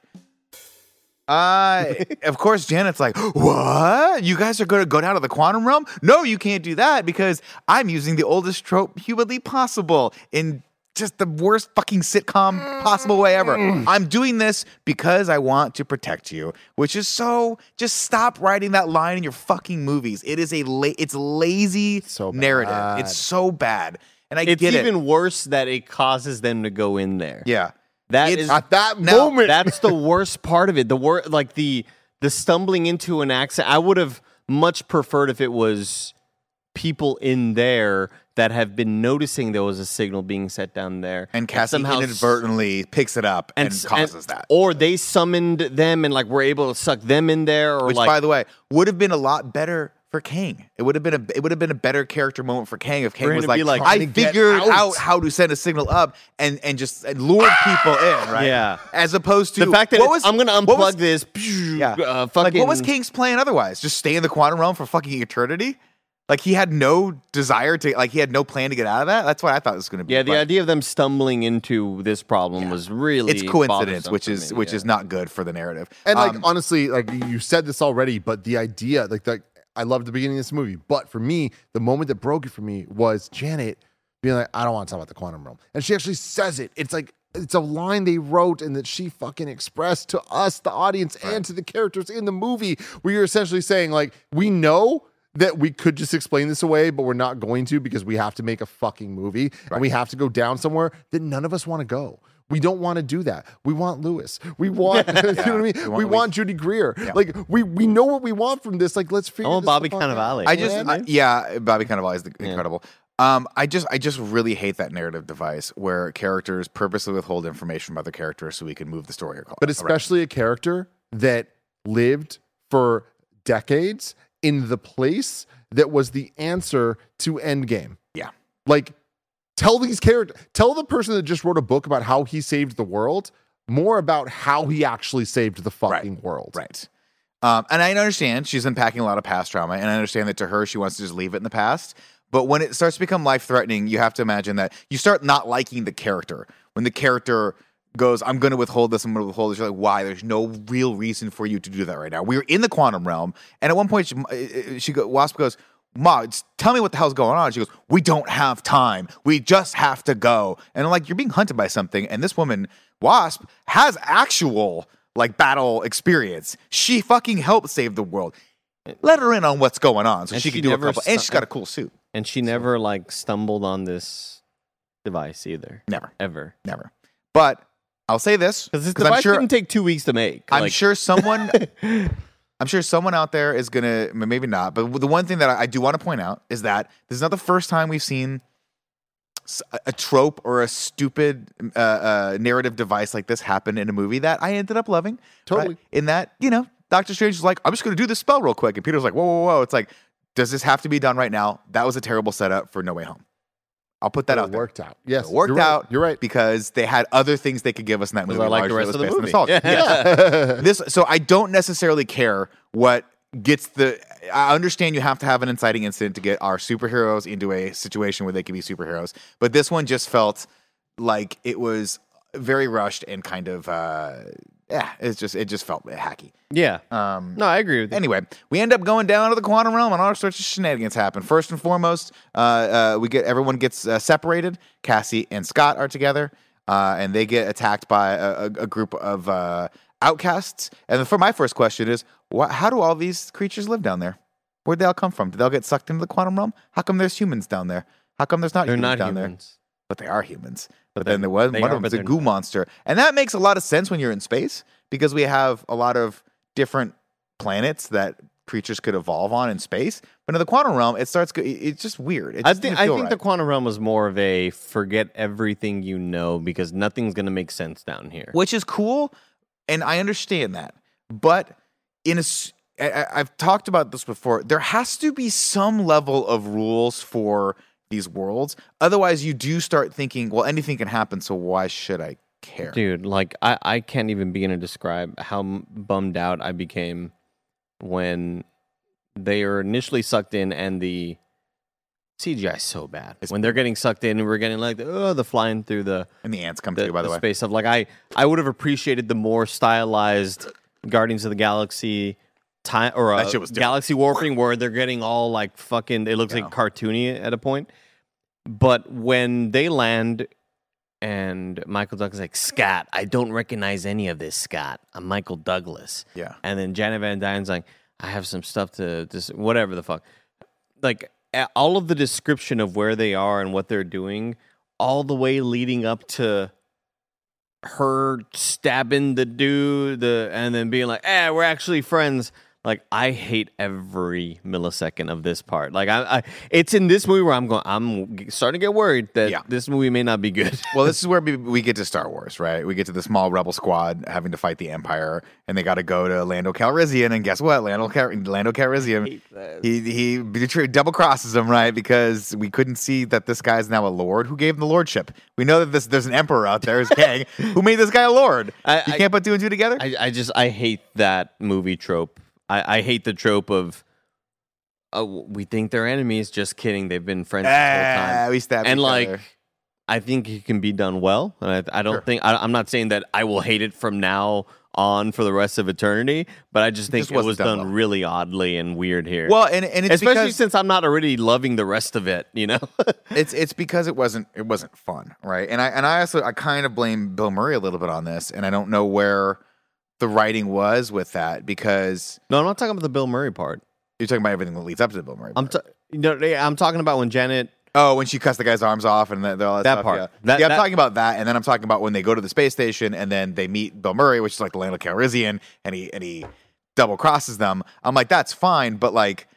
Uh, of course, Janet's like, What? You guys are going to go down to the quantum realm? No, you can't do that because I'm using the oldest trope humanly possible in just the worst fucking sitcom possible way ever. I'm doing this because I want to protect you, which is so just stop writing that line in your fucking movies. It is a la- it's lazy So narrative. It's so bad. And I It's get it. even worse that it causes them to go in there. Yeah. That It's- is At that Now, moment, that's the worst part of it. The wor- like the the stumbling into an accident. I would have much preferred if it was people in there that have been noticing there was a signal being set down there, And Cassie somehow inadvertently picks it up and, s- causes that. or they summoned them and like were able to suck them in there, or Which, like by the way, would have been a lot better for Kang. It would have been a it would have been a better character moment for Kang if Kang was like, like, I trying to get figured out." out. how to send a signal up and and just and lured people in, right? Yeah. As opposed to the fact that what it's- I'm going to what was- unplug this. Yeah. uh, fucking, like what was Kang's plan otherwise? Just stay in the quantum realm for fucking eternity? Like he had no desire to like he had no plan to get out of that. That's what I thought it was going to be. Yeah, the But idea of them stumbling into this problem was really it's coincidence, which is me, which yeah. is not good for the narrative. And like Um, honestly, like you said this already, but the idea, like the I loved the beginning of this movie, but for me, the moment that broke it for me was Janet being like, "I don't want to talk about the quantum realm," and she actually says it. It's like it's a line they wrote and that she fucking expressed to us, the audience, and to the characters in the movie, where you're essentially saying like, we know. That we could just explain this away, but we're not going to because we have to make a fucking movie and we have to go down somewhere that none of us want to go. We don't want to do that. We want Lewis. We want, you know what I mean? we We want want, Judy Greer. Like we we know what we want from this. Like let's figure. Want this Bobby the fuck out. Cannavale. I Yeah, just. I- yeah, Bobby Cannavale is the, incredible. Um, I just, I just really hate that narrative device where characters purposely withhold information from other characters so we can move the story. Or but especially a character that lived for decades in the place that was the answer to Endgame. yeah, Like, tell these characters, tell the person that just wrote a book about how he saved the world more about how he actually saved the fucking world. right. Um, and I understand she's unpacking a lot of past trauma, and I understand that to her she wants to just leave it in the past. But when it starts to become life threatening, you have to imagine that you start not liking the character. When the character goes, I'm going to withhold this, I'm going to withhold this, you're like, why? There's no real reason for you to do that right now. We're in the quantum realm. And at one point, she, uh, she go, Wasp goes, Ma, tell me what the hell's going on. She goes, We don't have time. We just have to go. And I'm like, You're being hunted by something. And this woman, Wasp, has actual like battle experience. She fucking helped save the world. Let her in on what's going on so And she, she can do a couple. and stu- she's got a cool suit. and she never like stumbled on this device either, Never, ever. never. But I'll say this Because this device sure didn't take two weeks to make. I'm Like, sure someone. I'm sure someone out there is gonna maybe not, but the one thing that I do want to point out is that this is not the first time we've seen a trope or a stupid uh, uh, narrative device like this happen in a movie that I ended up loving. Totally. In that, you know, Doctor Strange is like, "I'm just gonna do this spell real quick," and Peter's like, "Whoa, whoa, whoa!" It's like, does this have to be done right now? That was a terrible setup for No Way Home. I'll put that That out there. worked out. Yes. It worked you're right. out. You're right. because they had other things they could give us in that movie. I like the rest of the movie. nostalgia. Yeah. this so I don't necessarily care what gets the I understand you have to have an inciting incident to get our superheroes into a situation where they can be superheroes. But this one just felt like it was very rushed and kind of uh yeah, it's just it just felt hacky. yeah. Um No, I agree with you. Anyway, we end up going down to the quantum realm, and all sorts of shenanigans happen. First and foremost, uh, uh, we get everyone gets uh, separated. Cassie and Scott are together, uh, and they get attacked by a, a, a group of uh, outcasts. And for my first question is, wh- how do all these creatures live down there? Where'd they all come from? Did they all get sucked into the quantum realm? How come there's humans down there? How come there's not They're humans not down humans. there? but they are humans. But, But then, then there was one are, of them's but a goo not. monster, and that makes a lot of sense when you're in space because we have a lot of different planets that creatures could evolve on in space. But in the quantum realm, it starts. It's just weird. It I think I think right. the quantum realm was more of a forget everything you know because nothing's gonna make sense down here. which is cool, and I understand that. But in a, I- I've talked about this before. There has to be some level of rules for these worlds. Otherwise, you do start thinking, well, anything can happen. So why should I care? Dude, like I, I can't even begin to describe how bummed out I became when they are initially sucked in and the CGI is so bad. when they're getting sucked in and we're getting like oh the flying through the And the ants come the, too, by the, way. space of Like I I would have appreciated the more stylized Guardians of the Galaxy time or That uh, shit was different. Galaxy warping where they're getting all like fucking it looks Yeah. like cartoony at a point. But when they land and Michael Douglas is like Scott, I don't recognize any of this, Scott. I'm Michael Douglas. Yeah. And then Janet Van Dyne's like, I have some stuff to just whatever the fuck. Like all of the description of where they are and what they're doing, all the way leading up to her stabbing the dude, the and then being like, "Eh, we're actually friends." Like I hate every millisecond of this part. Like I, I it's in this movie where I'm going. I'm starting to get worried that Yeah. this movie may not be good. well, this is where we, we get to Star Wars, right? We get to the small rebel squad having to fight the Empire, and they got to go to Lando Calrissian. And guess what? Lando, Cal- Lando Calrissian, he he double crosses him, right? Because we couldn't see that this guy's now a lord. Who gave him the lordship? We know that this there's an emperor out there, is Kang. Who made this guy a lord? I- you I- can't put two and two together. I, I just I hate that movie trope. I, I hate the trope of oh we think they're enemies. Just kidding. They've been friends this whole Ah, time. we stab and each like other. I think it can be done well. And I, I don't Sure. think I, I'm not saying that I will hate it from now on for the rest of eternity, but I just think just it wasn't was done done well. really oddly and weird here. well, and and it's especially because, since I'm not already loving the rest of it. You know, it's it's because it wasn't it wasn't fun, right? And I and I also I kind of blame Bill Murray a little bit on this, and I don't know where the writing was with that because no, I'm not talking about the Bill Murray part. you're talking about everything that leads up to the Bill Murray. I'm part. t- you know, yeah, I'm talking about when Janet. oh, when she cuts the guy's arms off and that, all that, That stuff, part. Yeah, That- yeah I'm that- talking about that, and then I'm talking about when they go to the space station and then they meet Bill Murray, which is like the Lando Calrissian, and he and he double crosses them. I'm like, that's fine, but like.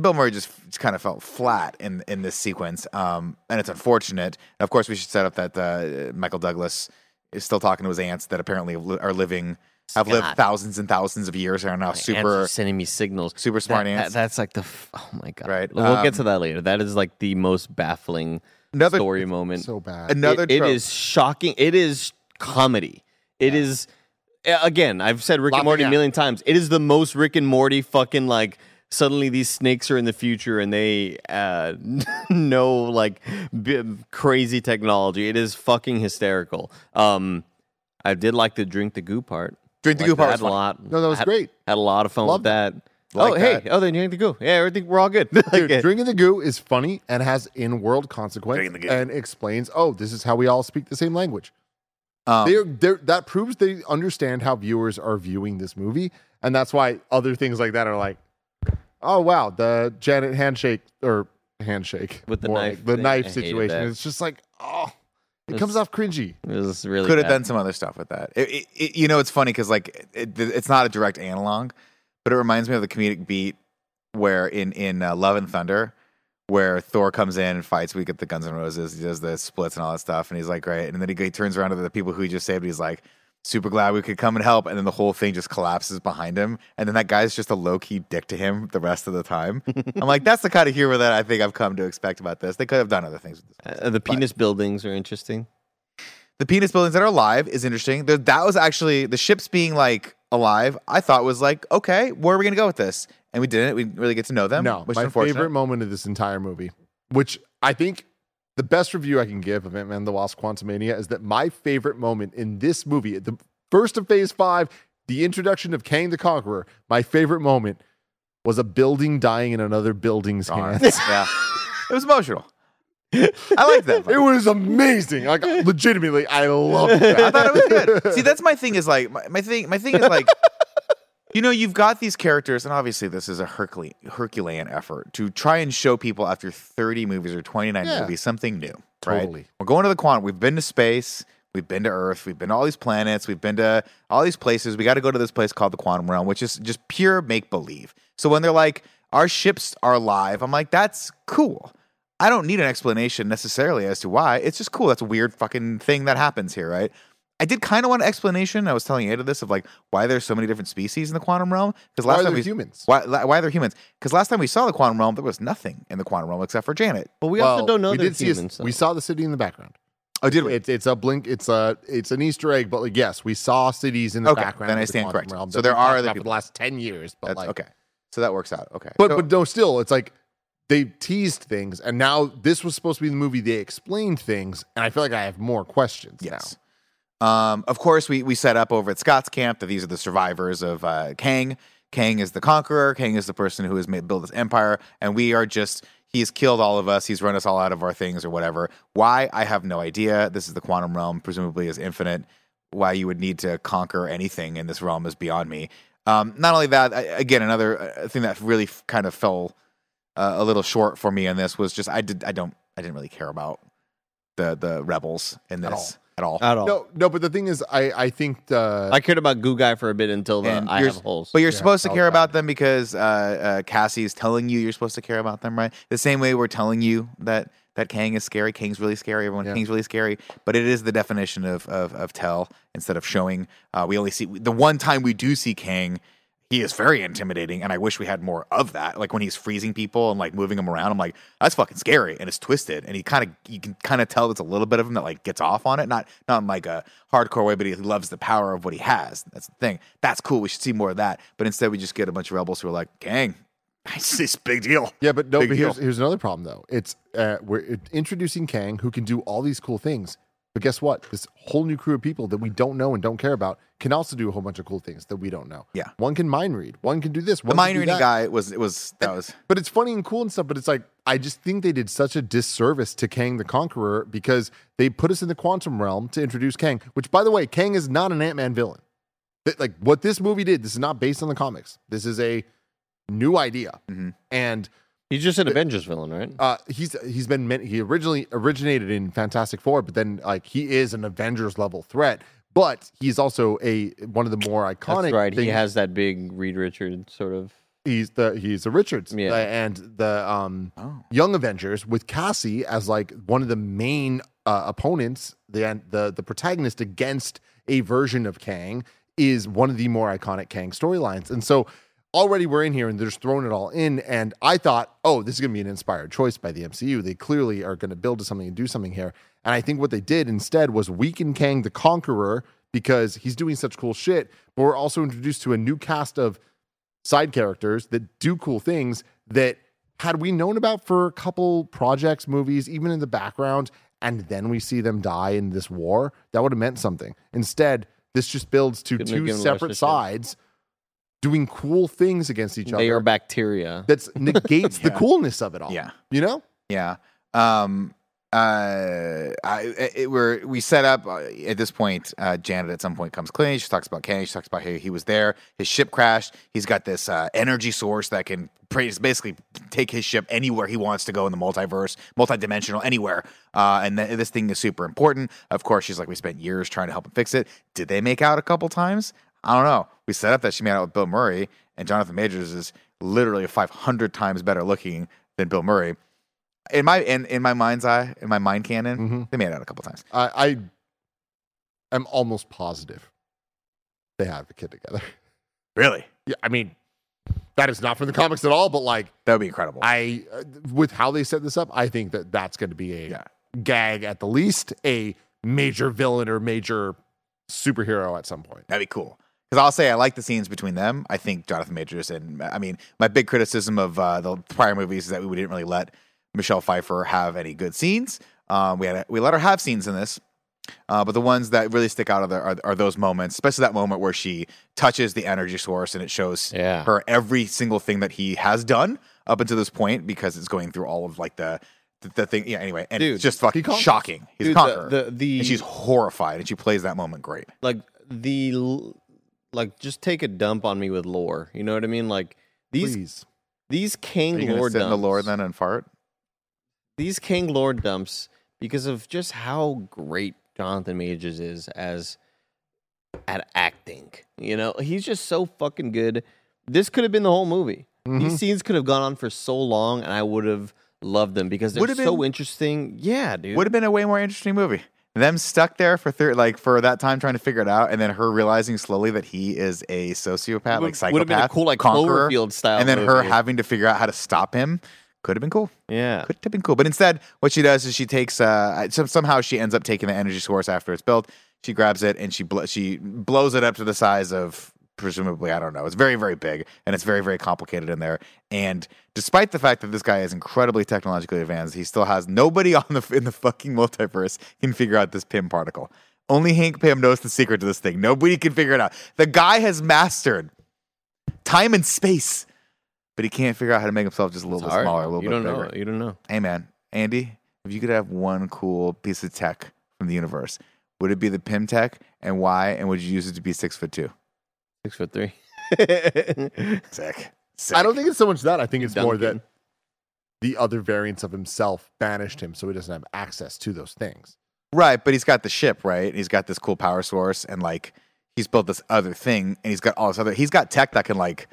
Bill Murray just, just kind of felt flat in in this sequence, um, and it's unfortunate. And of course, we should set up that uh, Michael Douglas is still talking to his ants that apparently li- are living, have lived thousands and thousands of years, and are now My super. sending me signals. super smart That- ants. that- that's like the f- oh my god. Right, We'll um, get to that later. That is like the most baffling Another- story moment. So bad. Another it, it trope. is shocking. It is comedy. It is uh, again. I've said Rick and Morty a million times. It is the most Rick and Morty fucking like. Suddenly, these snakes are in the future, and they uh, know like b- crazy technology. It is fucking hysterical. Um, I did like the drink the goo part. Drink the Like goo part that was a lot. No, that was had, great. Had a lot of fun Loved with that. Like oh, hey, oh, then you drink the goo. Yeah, everything we're all good. Like, Dude, drinking the goo is funny and has in-world consequence the goo. and explains, oh, this is how we all speak the same language. Um, they're, they're, that proves they understand how viewers are viewing this movie, and that's why other things like that are like, oh wow, the Janet handshake or handshake With the knife like the thing, I knife situation. It's just like, oh, it It's- comes off cringy. It was really could have done some other stuff with that. It, it, it- you know, it's funny because like it, it's not a direct analog, but it reminds me of the comedic beat where in in uh, Love and Thunder, where Thor comes in and fights. We get the Guns N' Roses. He does the splits and all that stuff, and he's like, great. And then he, he turns around to the people who he just saved. He's like. Super glad we could come and help, and then the whole thing just collapses behind him, and then that guy's just a low key dick to him the rest of the time. I'm like, that's the kind of humor that I think I've come to expect about this. They could have done other things. With this. Uh, the penis buildings are interesting. the penis buildings that are alive is interesting. There, that was actually the ships being like alive. I thought was like, okay, where are we gonna go with this? And we didn't. We didn't really get to know them. No, which my favorite moment of this entire movie, which I think the best review I can give of Ant-Man the Wasp Quantumania is that my favorite moment in this movie, the first of Phase Five, the introduction of Kang the Conqueror, my favorite moment was a building dying in another building's hands. yeah, it was emotional. I like that. It was amazing. Like legitimately, I loved that. I thought it was good. See, that's my thing. Is like my, my thing. My thing is like, you know, you've got these characters, and obviously this is a Hercule, Herculean effort to try and show people after thirty movies or twenty nine Yeah. movies something new, right? We're going to the quantum. We've been to space. We've been to Earth. We've been to all these planets. We've been to all these places. We got to go to this place called the quantum realm, which is just pure make believe. So when they're like, our ships are live, I'm like, that's cool. I don't need an explanation necessarily as to why. It's just cool. That's a weird fucking thing that happens here, right? I did kind of want an explanation. I was telling Ada this of like why there's so many different species in the quantum realm. Because last are time we humans? why why they're humans? Because last time we saw the quantum realm, there was nothing in the quantum realm except for Janet. But we Well, also don't know we did see humans. a, we saw the city in the background. Oh, did we? It's it's a blink. It's a it's an Easter egg, but like yes, we saw cities in the Okay, background. then I of the stand quantum corrected. realm So there are other about for people. the last ten years. But That's like, okay. So that works out. Okay. But So- but no, still, it's like they teased things, and now this was supposed to be the movie. They explained things, and I feel like I have more questions. Yes. Um, of course, we we set up over at Scott's camp that these are the survivors of uh, Kang. Kang is the conqueror. Kang is the person who has made built this empire, and we are just. He's killed all of us. He's run us all out of our things or whatever. Why? I have no idea. This is the quantum realm, presumably is infinite. Why you would need to conquer anything in this realm is beyond me. Um, not only that, I, again, another uh, thing that really f- kind of fell uh, a little short for me in this was just I did I don't I didn't really care about the the rebels in this at all. at all. No, no, but the thing is, I I think the I cared about Goo Guy for a bit until the I have holes. But you're Yeah, supposed to care was about them because uh, uh, Cassie's telling you you're supposed to care about them, right? The same way we're telling you that that Kang is scary. Kang's really scary. Everyone, Yeah. Kang's really scary. But it is the definition of of, of tell instead of showing. Uh, we only see the one time we do see Kang. He is very intimidating, and I wish we had more of that. Like when he's freezing people and like moving them around, I'm like, that's fucking scary, and it's twisted, and he kind of you can kind of tell there's a little bit of him that like gets off on it, not not in like a hardcore way, but he loves the power of what he has. That's the thing. That's cool. We should see more of that. But instead, we just get a bunch of rebels who are like, gang, it's this big deal. Yeah, but no. Big But here's, here's another problem though. It's uh, we're introducing Kang, who can do all these cool things. But guess what? This whole new crew of people that we don't know and don't care about can also do a whole bunch of cool things that we don't know. Yeah. one can mind read. One can do this. The One mind reading guy was it was that was But it's funny and cool and stuff. But it's like I just think they did such a disservice to Kang the Conqueror because they put us in the quantum realm to introduce Kang. Which, by the way, Kang is not an Ant Man villain. That- Like what this movie did, this is not based on the comics. This is a new idea, Mhm. and He's just an Avengers villain, right? uh, he's he's been meant, he originally originated in Fantastic Four, but then like he is an Avengers level threat. But he's also a one of the more iconic. That's right. He has that big Reed Richards sort of. he's the he's a Richards, Yeah. and the um oh Young Avengers with Cassie as like one of the main uh, opponents, the the the protagonist against a version of Kang is one of the more iconic Kang storylines, and so already we're in here and they're just throwing it all in. And I thought, oh, this is going to be an inspired choice by the MCU. They clearly are going to build to something and do something here. And I think what they did instead was weaken Kang the Conqueror because he's doing such cool shit. But we're also introduced to a new cast of side characters that do cool things that had we known about for a couple projects, movies, even in the background, and then we see them die in this war, that would have meant something. Instead, this just builds to Couldn't two given less a separate shit. Sides doing cool things against each other. They are bacteria. That negates the coolness of it all. Yeah. You know? yeah. Um. Uh. I. It, we're we set up uh, at this point. Uh, Janet at some point comes clean. She talks about Kang. She talks about how he was there. His ship crashed. He's got this uh, energy source that can pra- basically take his ship anywhere he wants to go in the multiverse, multidimensional, anywhere. Uh, and th- this thing is super important. Of course, she's like, we spent years trying to help him fix it. Did they make out a couple times? I don't know. We set up that she made out with Bill Murray, and Jonathan Majors is literally 500 times better looking than Bill Murray. In my in, in my mind's eye, in my mind canon, Mhm. they made out a couple times. I, I am almost positive they have a kid together. Really? Yeah, I mean, that is not from the comics at all, but like, That would be incredible. I, uh, with how they set this up, I think that that's going to be a Yeah. gag at the least, a major villain or major superhero at some point. That'd be cool. Because I'll say I like the scenes between them. I think Jonathan Majors and I mean my big criticism of uh, the prior movies is that we didn't really let Michelle Pfeiffer have any good scenes. Um, we had we let her have scenes in this, uh, but the ones that really stick out of there are, are those moments, especially that moment where she touches the energy source and it shows Yeah. her every single thing that he has done up until this point because it's going through all of like the the, the thing. Yeah. Anyway, and Dude, it's just fucking shocking. He's Dude, a the- conqueror, the- the- and she's horrified, and she plays that moment great. like the like just take a dump on me with lore. You know what I mean? Like these Please. these Are Kang you gonna lore sit in the lore then and fart? These Kang lore dumps because of just how great Jonathan Majors is as at acting. You know, he's just so fucking good. This could have been the whole movie. Mm-hmm. These scenes could have gone on for so long, and I would have loved them because they're Would so been- interesting. Yeah, dude. Would have been a way more interesting movie. Them stuck there for thir- like for that time trying to figure it out, and then her realizing slowly that he is a sociopath, like psychopath, would have been a cool, like, conqueror, Cloverfield style and then her having to figure out how to stop him. Could have been cool. yeah. Could have been cool. But instead, what she does is she takes uh some, somehow she ends up taking the energy source after it's built. She grabs it and she bl- she blows it up to the size of presumably I don't know. It's very very big and it's very very complicated in there. And despite the fact that this guy is incredibly technologically advanced, he still has nobody on the in the fucking multiverse can figure out this Pym particle. Only Hank Pym knows the secret to this thing. Nobody can figure it out. The guy has mastered time and space, but he can't figure out how to make himself just a little It's bit hard. smaller, a little you bit don't bigger. know. You don't know. Hey man, Andy, if you could have one cool piece of tech from the universe, would it be the Pym tech, and why? And would you use it to be six foot two? Six foot three. Sick. I don't think it's so much that. I think it's more that the other variants of himself banished him, so he doesn't have access to those things. Right, but he's got the ship, right? He's got this cool power source, and like he's built this other thing, and he's got all this other. He's got tech that can like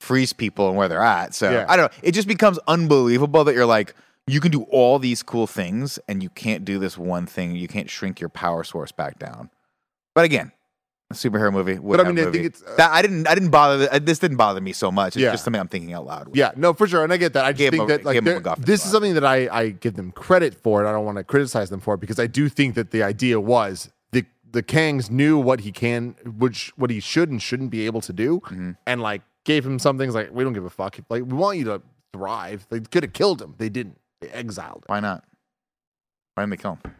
freeze people and where they're at. So Yeah. I don't know. It just becomes unbelievable that you're like you can do all these cool things, and you can't do this one thing. You can't shrink your power source back down. But again. Superhero movie, would I mean, I think it's, uh, that I didn't. I didn't bother. uh, This didn't bother me so much. It's Yeah. just something I'm thinking out loud. with. Yeah, no, for sure, and I get that. I just think a- that like this is something that I I give them credit for, and I don't want to criticize them for it because I do think that the idea was the the Kangs knew what he can, which what he should and shouldn't be able to do, Mm-hmm. and like gave him some things like we don't give a fuck. Like we want you to thrive. They could have killed him. They didn't. They exiled him Why not? Why didn't they kill him?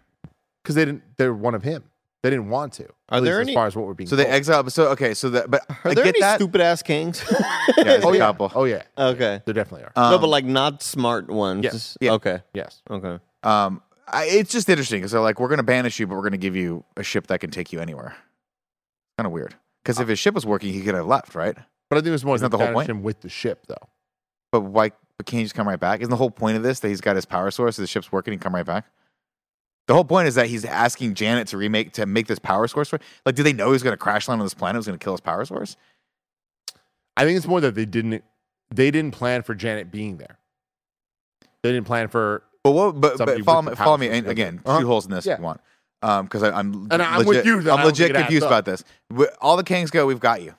because they didn't. They're one of him. They didn't want to. Are at there least any- as far as what we're being So they told. exiled. So okay. So that. But Are I there get any that. stupid ass Kangs? Yeah, there's Oh yeah. couple. Oh yeah. okay. There definitely are. Um, no, but like not smart ones. Yes. Yeah. Okay. yes. Okay. Um, I, it's just interesting because they're like, we're going to banish you, but we're going to give you a ship that can take you anywhere. Kind of weird. Because if his ship was working, he could have left, right? But I think it was more Isn't than that the whole point? him with the ship though. But why? But can't he just come right back? Isn't the whole point of this that he's got his power source, the ship's working, and come right back? The whole point is that he's asking Janet to remake to make this power source for. Like, did they know he was going to crash land on this planet? Was going to kill his power source? I think it's more that they didn't they didn't plan for Janet being there. They didn't plan for But what? But, but follow me. Follow me. And again, Uh-huh. shoot holes in this Yeah. if you want. Um, because I'm And I'm with you I I'm legit think it adds confused about this. All the Kangs go. We've got you.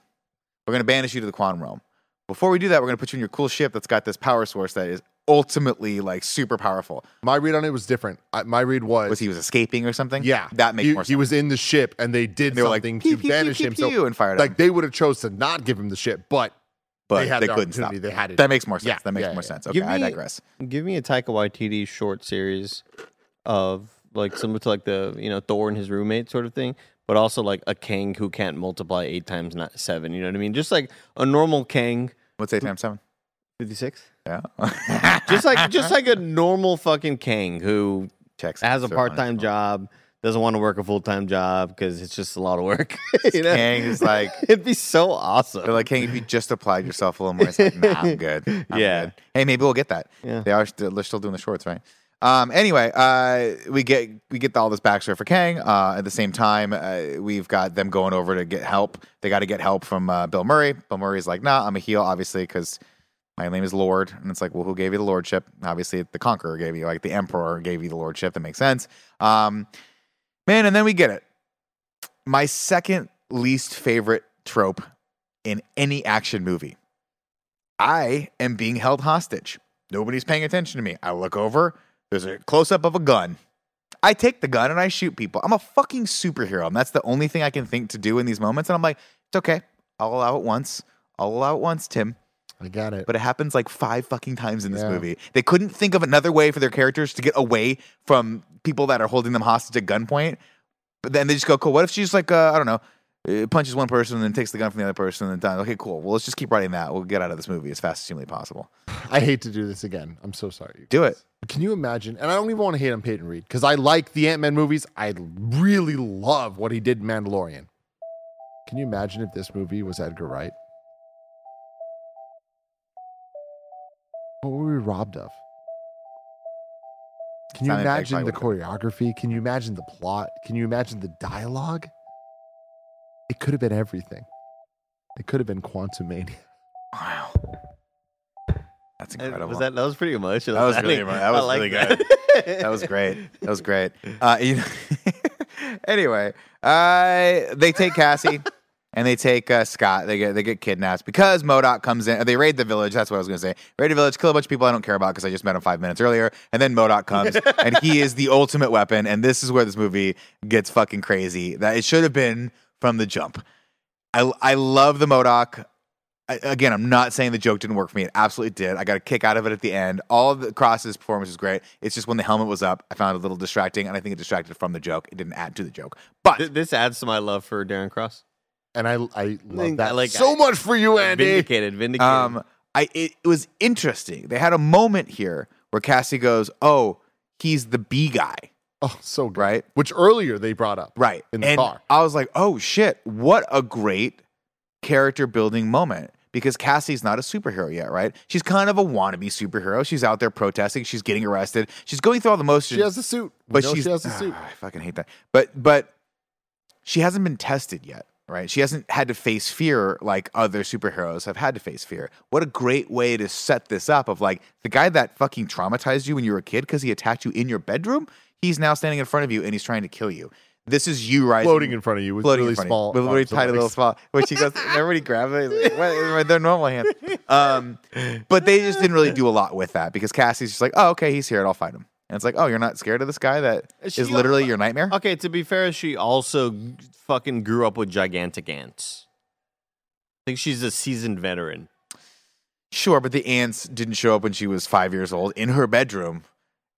We're going to banish you to the quantum realm. Before we do that, we're going to put you in your cool ship that's got this power source that is ultimately like super powerful. my read on it was different. I, my read was, Was he was escaping or something? yeah, that makes he, more sense. He was in the ship and they did they were like, something pew, to pew, pew, banish pew, him. pew, so and fired like him. they would have chose to not give him the ship, but but they had the couldn't stop. They had it. That makes more sense. Yeah, that makes yeah, more yeah. sense. Okay, Give I digress. Give me a Taika Waititi short series of like similar to like the you know Thor and his roommate sort of thing, but also like a king who can't multiply eight times not seven. You know what I mean? Just like a normal king. What's eight times seven? Fifty six. Yeah. Just like just like a normal fucking king who Checks. has a part time job, doesn't want to work a full time job because it's just a lot of work. you know? King is like It'd be so awesome. They're like, hey, if you just applied yourself a little more, it's like, nah, I'm good. I'm Yeah. good. Hey, maybe we'll get that. Yeah. They are still, they're still doing the shorts, right? Um, anyway, uh, we get we get all this backstory for Kang. Uh, at the same time, uh, we've got them going over to get help. They got to get help from uh, Bill Murray. Bill Murray's like, nah, I'm a heel, obviously, because my name is Lord. And it's like, well, who gave you the lordship? Obviously, the Conqueror gave you, like the Emperor gave you the lordship. That makes sense. Um, man, and then we get it. My second least favorite trope in any action movie. I am being held hostage. Nobody's paying attention to me. I look over, there's a close up of a gun. I take the gun and I shoot people. I'm a fucking superhero. And that's the only thing I can think to do in these moments. And I'm like, it's okay. I'll allow it once. I'll allow it once, Tim. I got it. But it happens like five fucking times in this Yeah. movie. They couldn't think of another way for their characters to get away from people that are holding them hostage at gunpoint. But then they just go, cool. What if she's like, uh, I don't know, uh, punches one person and then takes the gun from the other person and then done. Okay, cool. Well, let's just keep writing that. We'll get out of this movie as fast as humanly possible. I hate to do this again. I'm so sorry. Do it. Can you imagine? And I don't even want to hate on Peyton Reed because I like the Ant Man movies. I really love what he did in Mandalorian. Can you imagine if this movie was Edgar Wright? What were we robbed of? Can you imagine the choreography? Can you imagine the plot? Can you imagine the dialogue? It could have been everything. It could have been Quantumania. Wow. That's Uh, incredible. Was that that was pretty emotional. That was I really think- that was like really that. that was great. That was great. Uh, you know, anyway, uh, they take Cassie and they take uh, Scott. They get they get kidnapped because MODOK comes in. They raid the village. That's what I was going to say. Raid the village, kill a bunch of people I don't care about because I just met him five minutes earlier. And then MODOK comes and he is the ultimate weapon. And this is where this movie gets fucking crazy. That it should have been from the jump. I I love the MODOK. I, again, I'm not saying the joke didn't work for me. It absolutely did. I got a kick out of it at the end. All of the Cross's performance was great. It's just when the helmet was up, I found it a little distracting, and I think it distracted from the joke. It didn't add to the joke. But Th- this adds to my love for Darren Cross. And I I love I that like- so much for you, Andy. Vindicated, vindicated. um, I it, it was interesting. They had a moment here where Cassie goes, "Oh, he's the B guy." Oh, so good. Right. Which earlier they brought up. Right. In the and car. I was like, oh shit, what a great character building moment. Because Cassie's not a superhero yet, right? She's kind of a wannabe superhero. She's out there protesting. She's getting arrested. She's going through all the motions. She has a suit. But she's she has a suit. Ah, I fucking hate that. But but she hasn't been tested yet, right? She hasn't had to face fear like other superheroes have had to face fear. What a great way to set this up of like the guy that fucking traumatized you when you were a kid because he attacked you in your bedroom. He's now standing in front of you and he's trying to kill you. This is you rising Floating in front of you with floating really in front of you, small with really arms and tiny little legs. small. Which he goes, everybody grabs it. Like, what? With their normal hand. Um, but they just didn't really do a lot with that because Cassie's just like, oh, okay, he's here, and I'll fight him. And it's like, oh, you're not scared of this guy that She- is literally your nightmare. okay, to be fair, she also fucking grew up with gigantic ants. I think she's a seasoned veteran. Sure, but the ants didn't show up when she was five years old in her bedroom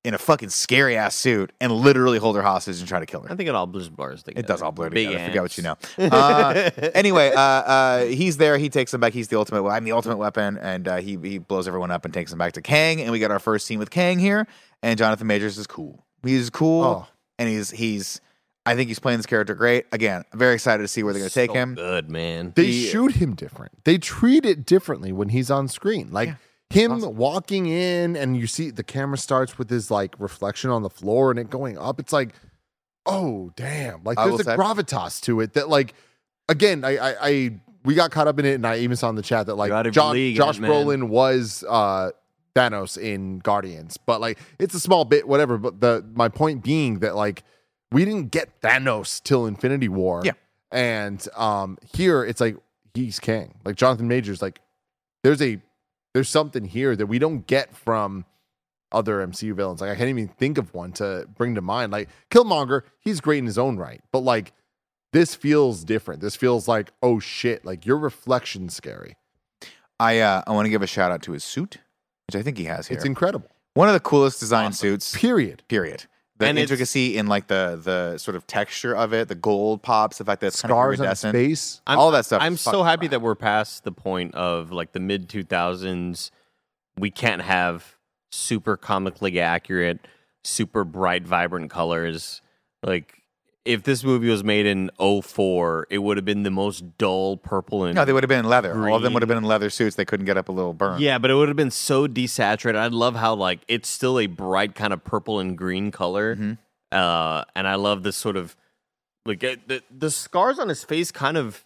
in a fucking scary ass suit and literally hold her hostage and try to kill her. I think it all blurs blurs together. It does all blur Big together. Forget what you know. Uh, anyway, uh, uh, he's there. He takes them back. He's the ultimate. I'm the ultimate weapon, and uh, he he blows everyone up and takes them back to Kang. And we got our first scene with Kang here. And Jonathan Majors is cool. He's cool, Oh. and he's he's. I think he's playing this character great. Again, very excited to see where they're going to take him. Good man. They He- shoot him different. They treat it differently when he's on screen. Like him awesome. walking in and you see the camera starts with his like reflection on the floor and it going up. It's like, oh damn. Like there's a say- gravitas to it that like again, I I, I we got caught up in it and I even saw in the chat that like John, league, Josh Brolin was uh Thanos in Guardians. But like it's a small bit, whatever. But the my point being that like we didn't get Thanos till Infinity War. Yeah. And um here it's like he's king. Like Jonathan Majors, like there's a there's something here that we don't get from other MCU villains. Like I can't even think of one to bring to mind. Like Killmonger, he's great in his own right, but like this feels different. This feels like oh shit, like your reflection's scary. I uh, I want to give a shout out to his suit, which I think he has here. It's incredible. One of the coolest design suits. Period. Period. The And intricacy in like the the sort of texture of it, the gold pops, the fact that it's kind of Scars on his iridescent. I'm, all that stuff I'm so happy rad. that we're past the point of like the mid 2000s. We can't have super comically accurate, super bright, vibrant colors. Like if this movie was made in 04, it would have been the most dull purple and No, they would have been in leather. All of them would have been in leather suits. They couldn't get up a little burn. Yeah, but it would have been so desaturated. I love how like it's still a bright kind of purple and green color, Mm-hmm. uh, and I love this sort of like uh, the the scars on his face kind of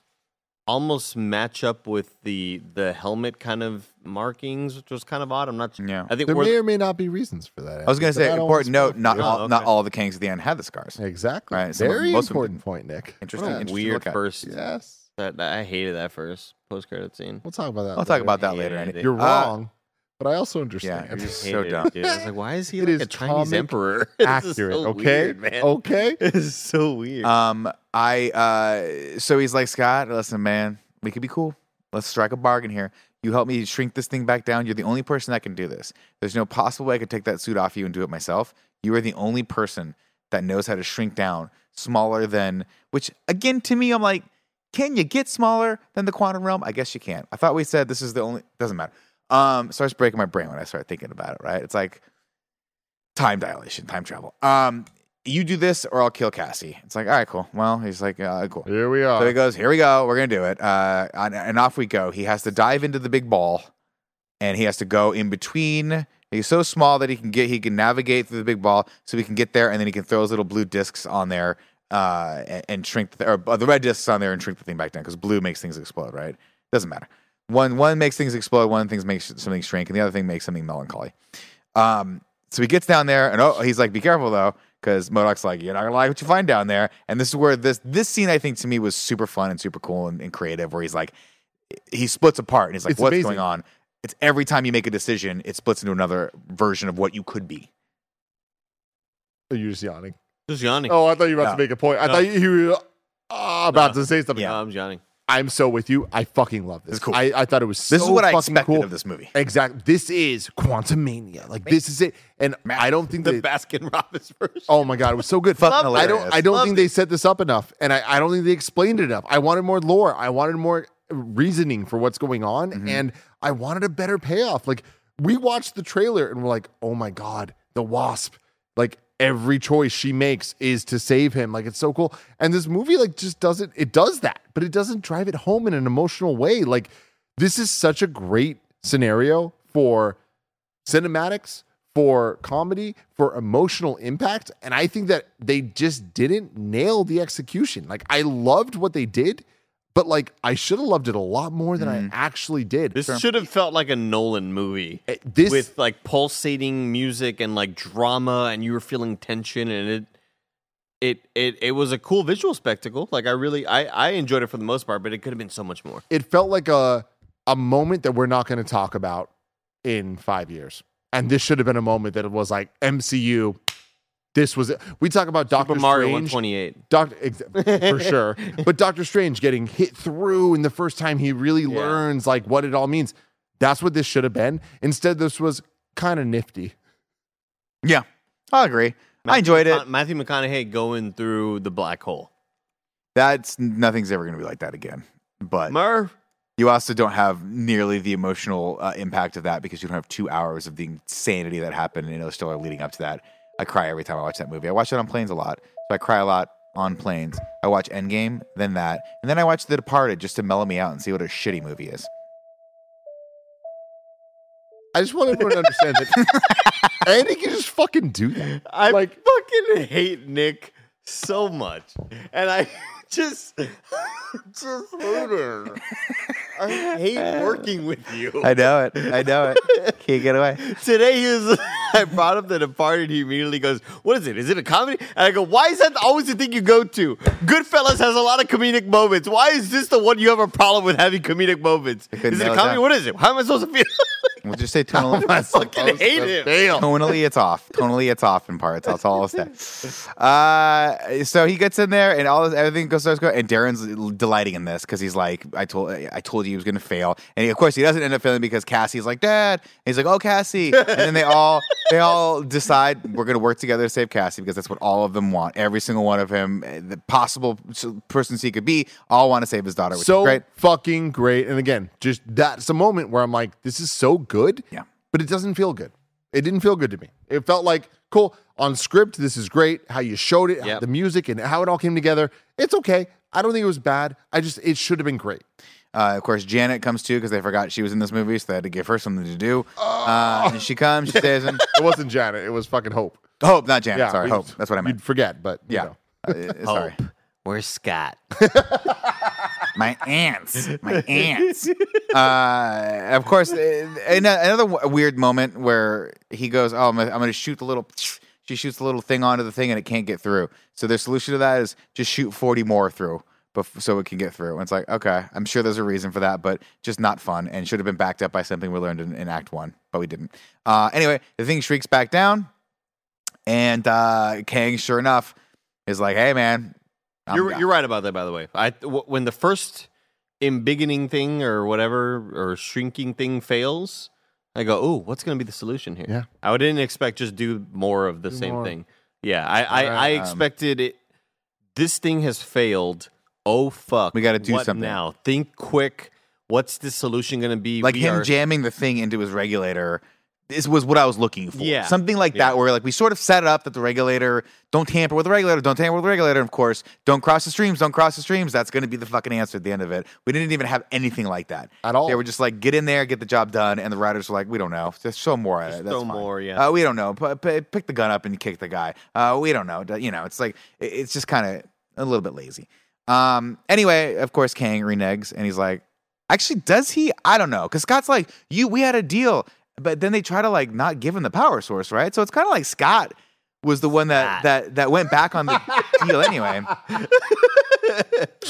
almost match up with the the helmet kind of markings, which was kind of odd. I'm not. sure. Yeah. I think There may or may not be reasons for that. I was going to say, but I don't important wanna note: not all, Oh, not all the Kangs at the end had the scars. Exactly. Right, some Very most important point, Nick. Interesting, What a- interesting. weird first. Yes. That, that- I hated that first post credit scene. We'll talk about that. I'll talk about that Yeah, later. Andy. You're Uh, wrong, but I also understand. you're just so dumb. dude. I was like, why is he It like is a Chinese emperor? Accurate, so okay? weird, man. Okay? It's so weird. Um, I uh, so he's like Scott. Listen, man, we could be cool. Let's strike a bargain here. You help me shrink this thing back down. You're the only person that can do this. There's no possible way I could take that suit off you and do it myself. You are the only person that knows how to shrink down smaller than. Which again, to me, I'm like, can you get smaller than the quantum realm? I guess you can. I thought we said this is the only. Doesn't matter. Um, starts breaking my brain when I start thinking about it. Right? It's like time dilation, time travel. Um, you do this or I'll kill Cassie. It's like, all right, cool. Well, he's like, uh, cool. Here we are. So he goes, here we go. We're going to do it. Uh, and, and off we go. He has to dive into the big ball and he has to go in between He's so small that he can get he can navigate through the big ball, so he can get there, and then he can throw his little blue discs on there uh, and, and shrink the, or the red discs on there and shrink the thing back down because blue makes things explode, right? Doesn't matter. One one makes things explode, one thing makes something shrink, and the other thing makes something melancholy. Um, so he gets down there, and oh, he's like, "Be careful though." Because MODOK's like, you're not gonna like what you find down there, and this is where this this scene I think to me was super fun and super cool and, and creative. Where he's like, he splits apart and he's like, It's "What's amazing. going on?" It's every time you make a decision, it splits into another version of what you could be. Are you just yawning? Just yawning. Oh, I thought you were about No. to make a point. I No. thought you were uh, about No. to say something. Yeah, I'm yawning. I'm so with you. I fucking love this. Cool. I, I thought it was so This is what I fucking expected cool. of this movie. Exactly. This is Quantumania. Like this is it. And I don't think The that. Baskin Robbins version. Oh my god, it was so good. Fucking I don't. I don't Loved think they set this up enough, and I, I don't think they explained it enough. I wanted more lore. I wanted more reasoning for what's going on, Mm-hmm. and I wanted a better payoff. Like we watched the trailer and we're like, oh my god, the Wasp. Like every choice she makes is to save him. Like it's so cool. And this movie like just doesn't. It does that, but it doesn't drive it home in an emotional way. Like this is such a great scenario for cinematics, for comedy, for emotional impact. And I think that they just didn't nail the execution. Like, I loved what they did, but like, I should have loved it a lot more than I actually did. This should have felt like a Nolan movie. Eh, this- with like pulsating music and like drama, and you were feeling tension, and it, it, it, it was a cool visual spectacle. Like I really, I, I enjoyed it for the most part, but it could have been so much more. it felt like a a moment that we're not going to talk about in five years. And this should have been a moment that it was like MCU. This was it. We talk about Doctor Mario Strange. 128. Doctor ex- for sure, but Doctor Strange getting hit through, and the first time he really learns like what it all means. That's what this should have been. Instead, this was kind of nifty. Yeah, I agree. I enjoyed it. Matthew McConaughey going through the black hole. That's nothing's ever going to be like that again. But Merv, you also don't have nearly the emotional uh, impact of that because you don't have two hours of the insanity that happened in Interstellar leading up to that. I cry every time I watch that movie. I watch it on planes a lot, so I cry a lot on planes. I watch Endgame, then that, and then I watch The Departed just to mellow me out and see what a shitty movie is. I just want everyone to understand that Andy can just fucking do that. I Like- fucking hate Nick so much, and I just, just hate him. I hate working with you. I know it. I know it. Can't get away. Today he was. I brought up the departed. He immediately goes, "What is it? Is it a comedy?" And I go, "Why is that always the thing you go to? Goodfellas has a lot of comedic moments. Why is this the one you have a problem with having comedic moments? Is it a comedy? down. What is it? How am I supposed to feel?" We'll just say tonally. I fucking hate him. Tonally, it's off. Tonally, it's off in parts. That's all I'll say. Uh, so he gets in there, and all this, everything goes starts going. And Darren's delighting in this because he's like, "I told, I told you he was going to fail." And he, of course, he doesn't end up failing because Cassie's like, "Dad," and he's like, "Oh, Cassie," and then they all, they all decide we're going to work together to save Cassie because that's what all of them want. Every single one of him, the possible s- persons he could be, all want to save his daughter. Which so is great. fucking great. And again, just that's a moment where I'm like, this is so good. Yeah. But it doesn't feel good. It didn't feel good to me. It felt like, cool, on script, this is great. How you showed it, Yep. the music and how it all came together. It's okay. I don't think it was bad. I just it should have been great. Uh, of course, Janet comes too because they forgot she was in this movie, so they had to give her something to do. Uh, and she comes, she stays in. It wasn't Janet, it was fucking Hope. Hope, not Janet. Yeah, sorry, Hope. That's what I meant. You'd forget, but you Yeah. know. Uh, sorry. Hope. Where's Scott? My ants. My ants. uh, of course, an- another w- weird moment where he goes, "Oh, I'm I'm gonna shoot the little." She shoots the little thing onto the thing and it can't get through. So their solution to that is just shoot 40 more through, so it can get through. And it's like, okay, I'm sure there's a reason for that, but just not fun and should have been backed up by something we learned in, in Act One, but we didn't. Uh, anyway, the thing shrieks back down, and uh, Kang, sure enough, is like, "Hey, man." I'm you're down." you're right about that, by the way. I w- when the first embiggening thing or whatever or shrinking thing fails, I go, "Oh, what's going to be the solution here?" Yeah. I didn't expect just do more of the same more. thing. Yeah, I I, I Um, expected it. This thing has failed. Oh fuck! We gotta do What something. now. Think quick. What's the solution going to be? like We him are- jamming the thing into his regulator this was what I was looking for. Yeah. Something like Yeah. that, where like we sort of set it up that the regulator don't tamper with the regulator, don't tamper with the regulator. And of course, don't cross the streams, don't cross the streams. That's going to be the fucking answer at the end of it. We didn't even have anything like that At all. They were just like, get in there, get the job done. And the writers were like, we don't know. Just show more. At Just it. That's fine. more, yeah. Uh, we don't know. P- p- pick the gun up and kick the guy. Uh, we don't know. You know, it's like it's just kind of a little bit lazy. Um. Anyway, of course, Kang reneges, and he's like, actually, does he? I don't know, because Scott's like, you. We had a deal, but then they try to like not give him the power source, right? So it's kind of like Scott was the one that that that went back on the deal anyway.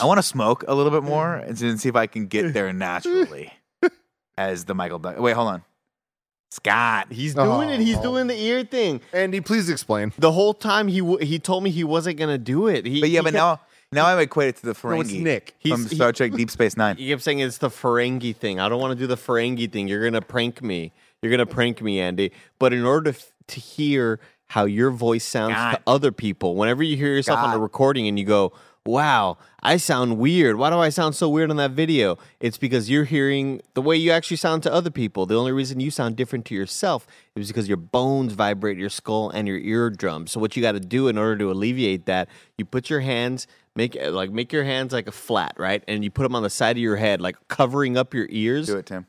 I want to smoke a little bit more and see if I can get there naturally as the Michael. Doug- Wait, hold on. Scott. He's doing it. He's Oh. doing the ear thing. Andy, please explain. The whole time he w- he told me he wasn't gonna do it. He, But yeah, he but kept- now now I'm equated to the No, Ferengi it's Nick. from He's- he- Star Trek Deep Space Nine. he kept saying it's the Ferengi thing. I don't want to do the Ferengi thing. You're gonna prank me. You're gonna prank me, Andy. But in order to, f- to hear how your voice sounds God. to other people, whenever you hear yourself on a recording and you go, "Wow, I sound weird. Why do I sound so weird on that video?" It's because you're hearing the way you actually sound to other people. The only reason you sound different to yourself is because your bones vibrate your skull and your eardrums. So what you got to do in order to alleviate that, you put your hands make like make your hands like a flat, right? And you put them on the side of your head, like covering up your ears, Do it, Tim.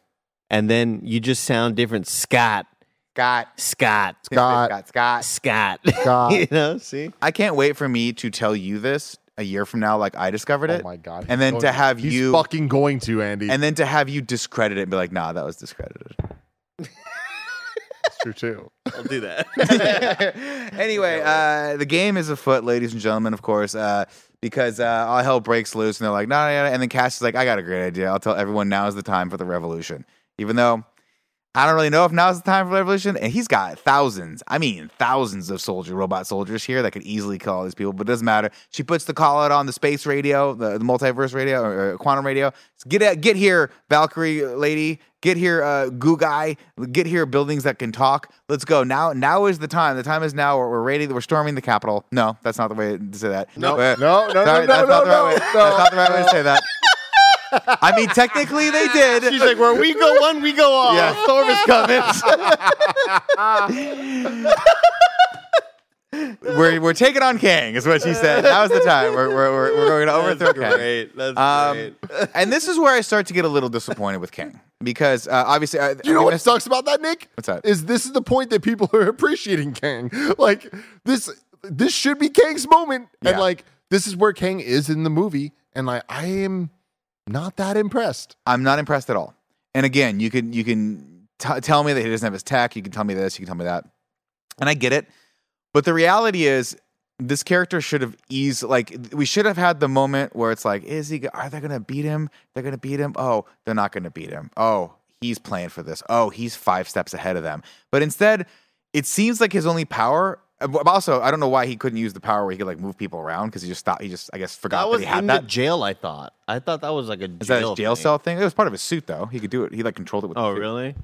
And then you just sound different. Scott, Scott. Scott, Scott. Scott. Scott. Scott. Scott. you know, see. I can't wait for me to tell you this a year from now, like I discovered it. Oh my god. And then going to have he's you fucking going to Andy. and then to have you discredit it and be like, nah, that was discredited. That's true too. I'll do that. anyway, uh, the game is afoot, ladies and gentlemen, of course, uh, because uh, all hell breaks loose, and they're like, no, no, no. And then Cash is like, I got a great idea. I'll tell everyone now is the time for the revolution. Even though I don't really know if now is the time for revolution, and he's got thousands, I mean, thousands of soldier, robot soldiers here that could easily kill all these people, but it doesn't matter. She puts the call out on the space radio, the, the multiverse radio, or, or quantum radio. Get, at- get here, Valkyrie lady. Get here, uh, goo guy. Get here, buildings that can talk. Let's go now. Now is the time. The time is now. We're, we're ready. We're storming the Capitol. No, that's not the way to say that. No, Uh, no, no, sorry, no, that's no, not the right no, way. no, That's not the right way to say that. I mean, technically they did. She's like, where we go one, we go all. Yeah, storm is coming. we're, we're taking on Kang, is what she said. That was the time. We're, we're, we're, we're going to overthrow Kang. great. That's Um, great. and this is where I start to get a little disappointed with Kang because uh, obviously, uh, You know what missed- sucks about that, Nick? What's that? Is this is the point that people are appreciating Kang. Like this this should be Kang's moment. Yeah. And like this is where Kang is in the movie. And like I am not that impressed. I'm not impressed at all. And again, you can you can t- tell me that he doesn't have his tech. You can tell me this. You can tell me that, and I get it. But the reality is, this character should have eased. Like we should have had the moment where it's like, is he? Are they going to beat him? They're going to beat him. Oh, they're not going to beat him. Oh, he's playing for this. Oh, he's five steps ahead of them. But instead, it seems like his only power. Uh, but Also, I don't know why he couldn't use the power where he could like move people around because he just thought He just, I guess, forgot That that, he had in that. the jail. I thought. I thought that was like a Is that jail his jail thing. cell thing? It was part of his suit, though. He could do it. He like controlled it with. Oh, the suit. really?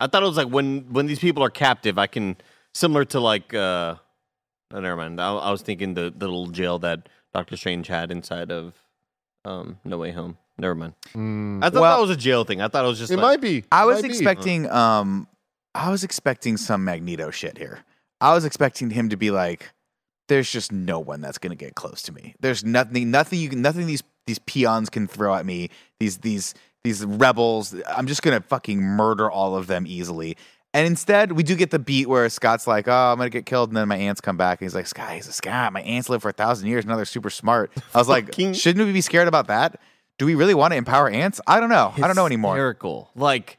I thought it was like when when these people are captive, I can similar to like. uh oh, Never mind. I, I was thinking the, the little jail that Doctor Strange had inside of um No Way Home. Never mind. I thought Well- that was a jail thing. I thought it was just. It like, might be. I was might be. expecting um I was expecting some Magneto shit here. I was expecting him to be like there's just no one that's going to get close to me. There's nothing nothing you can nothing these these peons can throw at me. These these these rebels. I'm just going to fucking murder all of them easily. And instead, we do get the beat where Scott's like, "Oh, I'm gonna get killed," and then my ants come back, and he's like, "Scott, he's a Scott. My ants live for a thousand years. Now they're super smart." I was like, "Shouldn't we be scared about that? Do we really want to empower ants? I don't know. I don't know anymore." Hysterical. Like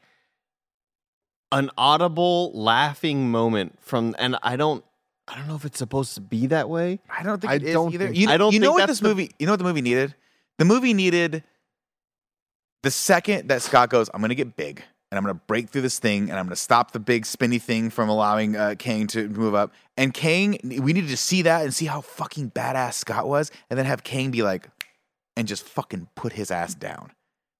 an audible laughing moment from, and I don't, I don't know if it's supposed to be that way. I don't think I it is don't either. think- you, I don't you know what this the- movie? You know what the movie needed? The movie needed the second that Scott goes, "I'm going to get big." And I'm gonna break through this thing, and I'm gonna stop the big spinny thing from allowing uh, Kang to move up. And Kang, we needed to see that and see how fucking badass Scott was, and then have Kang be like, and just fucking put his ass down.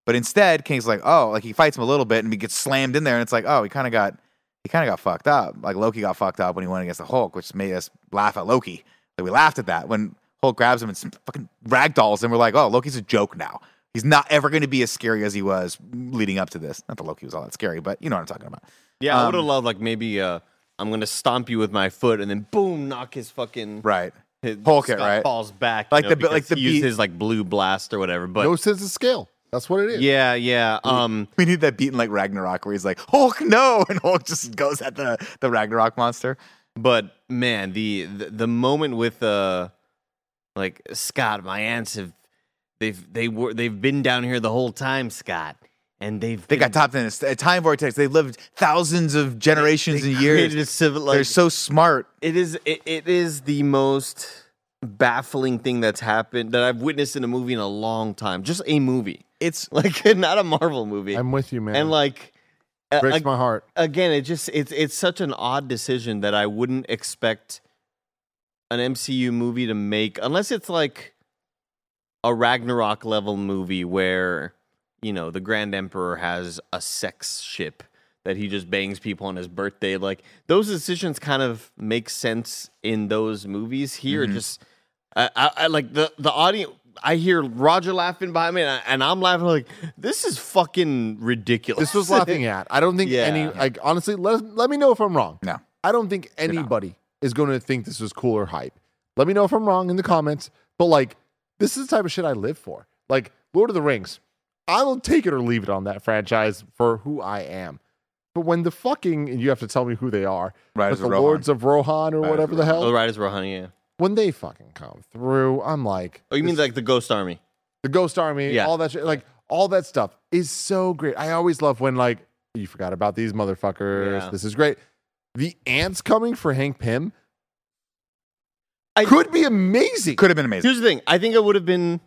But instead, Kang's like, oh, like he fights him a little bit, and he gets slammed in there, and it's like, oh, he kind of got, he kind of got fucked up. Like Loki got fucked up when he went against the Hulk, which made us laugh at Loki. Like we laughed at that when Hulk grabs him and s- fucking ragdolls and We're like, oh, Loki's a joke now. He's not ever going to be as scary as he was leading up to this. Not that Loki was all that scary, but you know what I'm talking about. Yeah, I would have Um, loved like maybe uh, I'm gonna stomp you with my foot and then boom, knock his fucking Right. his, Hulk it, Scott right? falls back, Like you know, the- like the he used beat- his like blue blast or whatever. But no sense of scale. That's what it is. yeah, yeah. Um, We need that beat in like Ragnarok where he's like, Hulk, no. And Hulk just goes at the, the Ragnarok monster. But man, the the, the moment with uh like Scott, my ants have they've they were they've been down here the whole time, Scott, and they've They got topped in a, a time vortex. They lived thousands of generations they and years. a civil. Like, They're so smart. it is it, it is the most baffling thing that's happened that I've witnessed in a movie in a long time. Just a movie, It's like not a Marvel movie, I'm with you, man. and like. breaks ag- my heart. again, it just it's it's such an odd decision that I wouldn't expect an MCU movie to make unless it's like a Ragnarok level movie where you know the Grand Emperor has a sex ship that he just bangs people on his birthday. Like those decisions kind of make sense in those movies. Here, it just I, I, I like the the audience. I hear Roger laughing behind me, and, I, and I'm laughing like this is fucking ridiculous. This was laughing at. I don't think Yeah. any. Like honestly, let let me know if I'm wrong. no. I don't think anybody is going to think this was cool or hype. Let me know if I'm wrong in the comments. But like, this is the type of shit I live for. Like Lord of the Rings, I will take it or leave it on that franchise for who I am. But when the fucking and you have to tell me who they are, Riders but the of Rohan. Lords of Rohan or Riders whatever of the Oh, hell, Riders of Rohan, yeah. When they fucking come through, I'm like, Oh, you mean like the Ghost Army? the Ghost Army, Yeah. all that shit, like all that stuff is so great. I always love when like you forgot about these motherfuckers. Yeah. This is great. The ants coming for Hank Pym I- could be amazing. Could have been amazing. Here's the thing. I think it would have been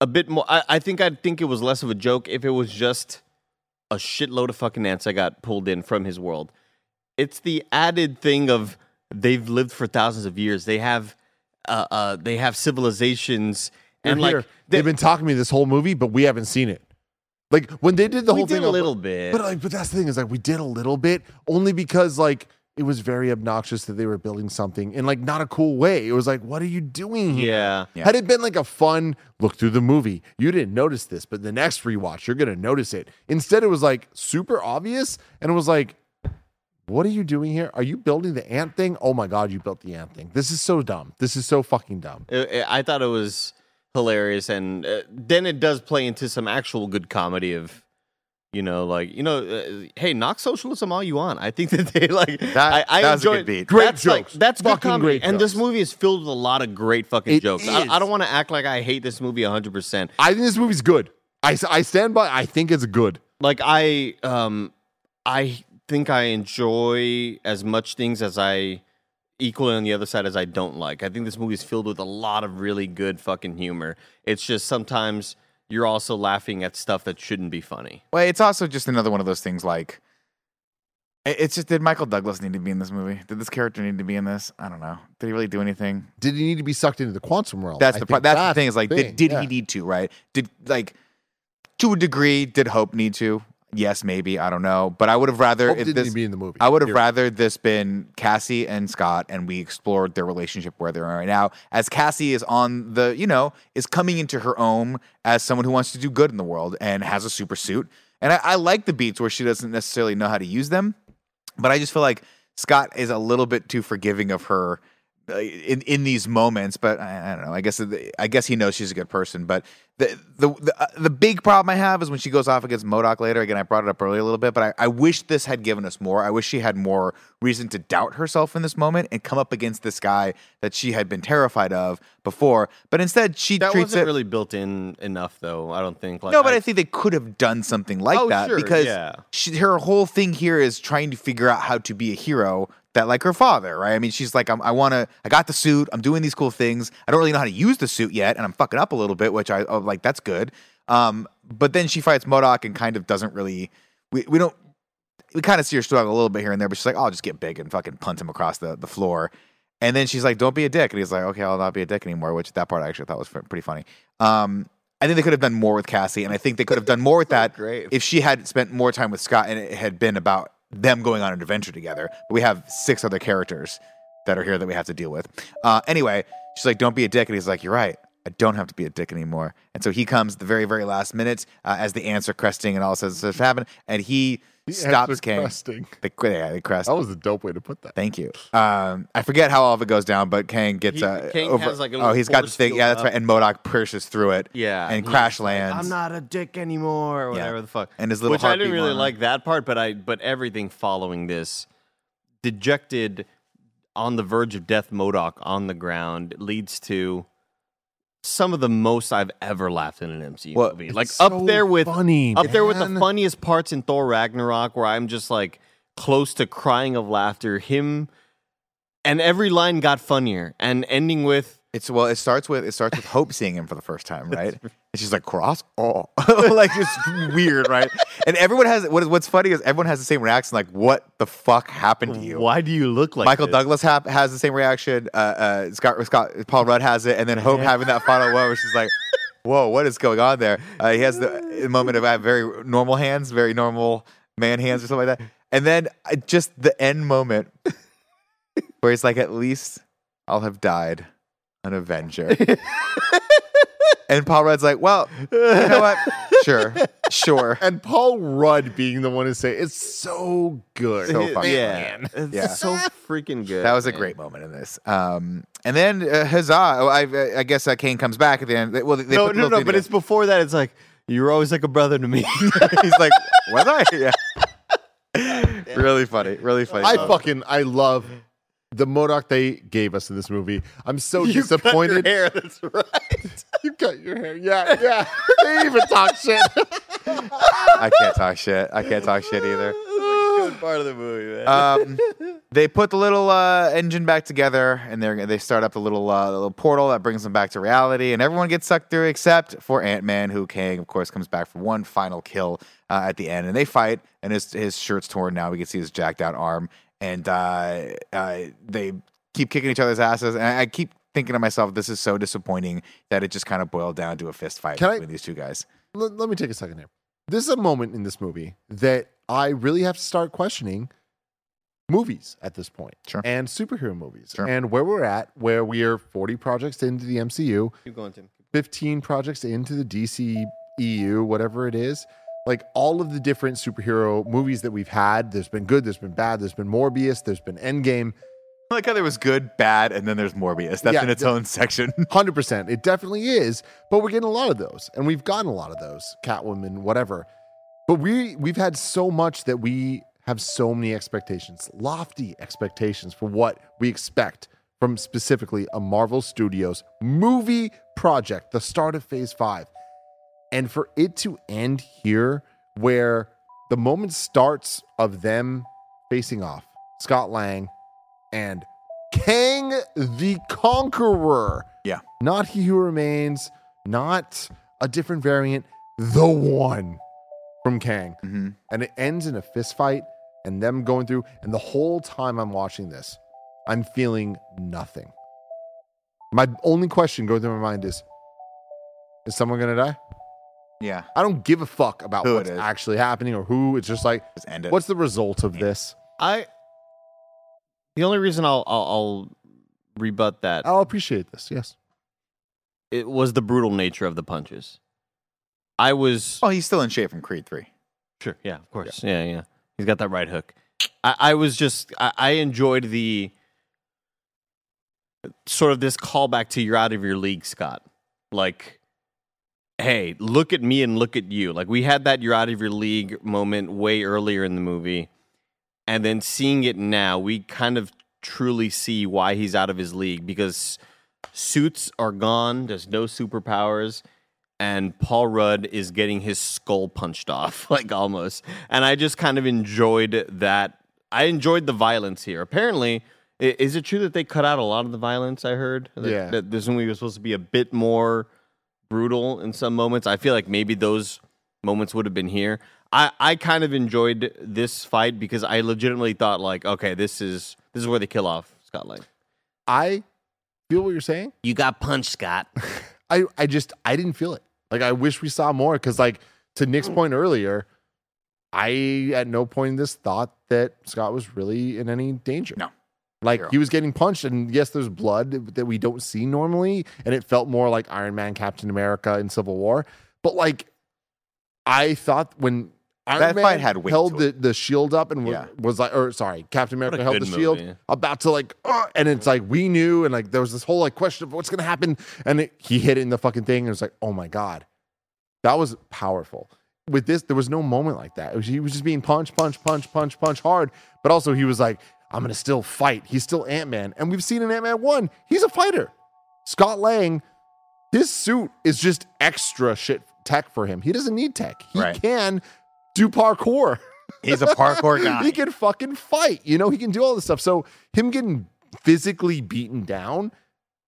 a bit more. I, I think I'd think it was less of a joke if it was just a shitload of fucking ants I got pulled in from his world. It's the added thing of they've lived for thousands of years. They have, uh, uh they have civilizations, You're and here. like they, they've been talking to me this whole movie, but we haven't seen it. Like when they did the we whole did thing, a of- little bit. But like, but that's the thing is like we did a little bit only because like it was very obnoxious that they were building something in like not a cool way. It was like, what are you doing here? yeah. Yeah. Had it been like a fun look through the movie, you didn't notice this, but the next rewatch, you're gonna notice it. Instead, it was like super obvious, and it was like, what are you doing here? Are you building the ant thing? Oh my god, you built the ant thing. This is so dumb. This is so fucking dumb. It- it- I thought it was hilarious, and uh, then it does play into some actual good comedy of, you know, like you know, uh, hey, knock socialism all you want. I think that they like That- I, I that was a enjoy good beat. Great that's like- jokes. that's good comedy, great and this movie is filled with a lot of great fucking It jokes. I. I don't want to act like I hate this movie hundred percent. I think this movie's good. I, I stand by. I think it's good. Like I um I think I enjoy as much things as I equally on the other side as I don't like. I think this movie is filled with a lot of really good fucking humor. It's just sometimes you're also laughing at stuff that shouldn't be funny. Well, it's also just another one of those things like it's just did Michael Douglas need to be in this movie? Did this character need to be in this? I don't know. Did he really do anything? Did he need to be sucked into the quantum realm? That's the pro- think that's, the thing is like thing, did, did yeah. he need to, right? Did like to a degree did Hope need to? Yes, maybe, I don't know, but I would have rather Hope if didn't this be in the movie. I would have rather this been Cassie and Scott, and we explored their relationship where they're right now. As Cassie is on the, you know, is coming into her own as someone who wants to do good in the world and has a super suit. And I, I like the beats where she doesn't necessarily know how to use them, but I just feel like Scott is a little bit too forgiving of her in in these moments. But I, I don't know. I guess I guess he knows she's a good person. But the the the, uh, the big problem I have is when she goes off against MODOK later. Again, I brought it up earlier a little bit, but I, I wish this had given us more. I wish she had more reason to doubt herself in this moment and come up against this guy that she had been terrified of before. But instead, she That treats wasn't it. really built in enough though. I don't think like no, but I, think they could have done something like Oh, that sure, because yeah. she, her whole thing here is trying to figure out how to be a hero that like her father, right? I mean, she's like, I'm, I want to, I got the suit, I'm doing these cool things. I don't really know how to use the suit yet, and I'm fucking up a little bit, which I'm like. That's good. Um, but then she fights MODOK and kind of doesn't really. We we don't. We kind of see her struggle a little bit here and there, but she's like, oh, I'll just get big and fucking punt him across the, the floor. And then she's like, don't be a dick. And he's like, okay, I'll not be a dick anymore, which that part I actually thought was pretty funny. Um, I think they could have done more with Cassie, and I think they could have done more with that great. if she had spent more time with Scott and it had been about them going on an adventure together. But we have six other characters that are here that we have to deal with. Uh, anyway, she's like, don't be a dick. And he's like, you're right. I don't have to be a dick anymore. And so he comes the very, very last minute uh, as the ants are cresting and all this stuff happen, and he The stops ants are Kang. cresting. They, yeah, they crest. That was a dope way to put that. Thank you. Um, I forget how all of it goes down, but Kang gets He- uh, Kang over. has, like, a oh, he's got the thing. Yeah, that's up. right. And MODOK pushes through it. Yeah, and he's crash like, lands. I'm not a dick anymore, or Yeah. whatever the fuck. And his little which I didn't really monitor. like that part, but I but everything following this, dejected, on the verge of death, MODOK on the ground leads to some of the most I've ever laughed in an MCU Well, movie. Like up there with funny, up there with the funniest parts in Thor Ragnarok, where I'm just like close to crying of laughter. Him. And every line got funnier, and ending with It's well. It starts with it starts with Hope seeing him for the first time, right? And she's like, "Cross, oh, like it's weird, right?" And everyone has what is what's funny is everyone has the same reaction, like, "What the fuck happened to you?" "Why do you look like Michael this? Douglas ha- has the same reaction. Uh, uh, Scott, Scott, Paul Rudd has it, and then Hope having that final one where she's like, "Whoa, what is going on there?" Uh, he has the, the moment of I have very normal hands, very normal man hands, or something like that, and then uh, just the end moment where he's like, "At least I'll have died an Avenger." and Paul Rudd's like, "Well, you know what? Sure, sure." And Paul Rudd being the one to say it's so good. So fucking yeah, Man. it's Yeah. so freaking good. That was a great moment in this. Um, and then uh, huzzah! Oh, I, I guess uh, Kang comes back at the end. Well, they, they no, no, no. But it's before that. It's like you were always like a brother to me. he's like, "Was I?" Yeah. Really funny. Really funny. I moment. fucking I love the MODOK they gave us in this movie. I'm so You disappointed. hair, that's right. You cut your hair. Yeah, yeah. they even talk shit. I can't talk shit. I can't talk shit either. good part of the movie, man. Um, they put the little uh, engine back together, and they they start up the little uh, little portal that brings them back to reality, and everyone gets sucked through except for Ant Man, who Kang, of course, comes back for one final kill uh, at the end, and they fight, and his his shirt's torn now. We can see his jacked out arm, and uh, uh, they keep kicking each other's asses, and I, I keep thinking to myself, this is so disappointing that it just kind of boiled down to a fist fight Can I- between these two guys. let, let me take a second here. This is a moment in this movie that I really have to start questioning movies at this point Sure. and superhero movies Sure. and where we're at, where we are 40 projects into the MCU, Keep going, Tim. 15 projects into the DC EU, whatever it is. Like all of the different superhero movies that we've had, there's been good, there's been bad, there's been Morbius, there's been Endgame. I like how there was good, bad, and then there's Morbius. That's Yeah, in its own section. 100%. It definitely is, but we're getting a lot of those and we've gotten a lot of those. Catwoman, whatever. But we we've had so much that we have so many expectations, lofty expectations for what we expect from specifically a Marvel Studios movie project, the start of Phase 5. And for it to end here where the moment starts of them facing off, Scott Lang and Kang the Conqueror. Yeah. Not He Who Remains, not a different variant, the one from Kang. hmm And it ends in a fist fight and them going through. And the whole time I'm watching this, I'm feeling nothing. My only question going through my mind is Is someone going to die? Yeah, I don't give a fuck about Who what's actually happening or who. It's just like, just end it. what's the result of this? I. The only reason I'll, I'll I'll rebut that I'll appreciate this. Yes. it was the brutal nature of the punches. I was Oh, he's still in shape from Creed Three. Sure. Yeah, of course. Yeah, yeah. He's got that right hook. I, I was just I, I enjoyed the sort of this callback to you're out of your league, Scott. Like, hey, look at me and look at you. Like we had that you're out of your league moment way earlier in the movie. And then seeing it now, we kind of truly see why he's out of his league because suits are gone, there's no superpowers and Paul Rudd is getting his skull punched off, like almost. And I just kind of enjoyed that. I enjoyed the violence here. Apparently, is it true that they cut out a lot of the violence? I heard. That, Yeah. That this movie was supposed to be a bit more brutal in some moments. I feel like maybe those moments would have been here. I, I kind of enjoyed this fight because I legitimately thought like, okay, this is this is where they kill off Scott Lang. I feel what you're saying. You got punched, Scott. I, I just I didn't feel it. Like I wish we saw more because like to Nick's point earlier, I at no point in this thought that Scott was really in any danger. No. Like Hero. he was getting punched, and yes, there's blood that we don't see normally, and it felt more like Iron Man, Captain America in Civil War. But like, I thought when Iron That Man fight had weight held to the, the shield up and was, Yeah. was like, or sorry, Captain America held the good shield movie. about to like, uh, and it's like we knew, and like there was this whole like question of what's gonna happen, and it, he hit it in the fucking thing, and it was like, oh my god, that was powerful. With this, there was no moment like that. It was, he was just being punch, punch, punch, punch, punch hard, but also he was like, I'm gonna still fight. He's still Ant Man, and we've seen in Ant Man one, he's a fighter. Scott Lang, his suit is just extra shit tech for him. He doesn't need tech. He Right. can do parkour. He's a parkour guy. he can fucking fight. You know, he can do all this stuff. So him getting physically beaten down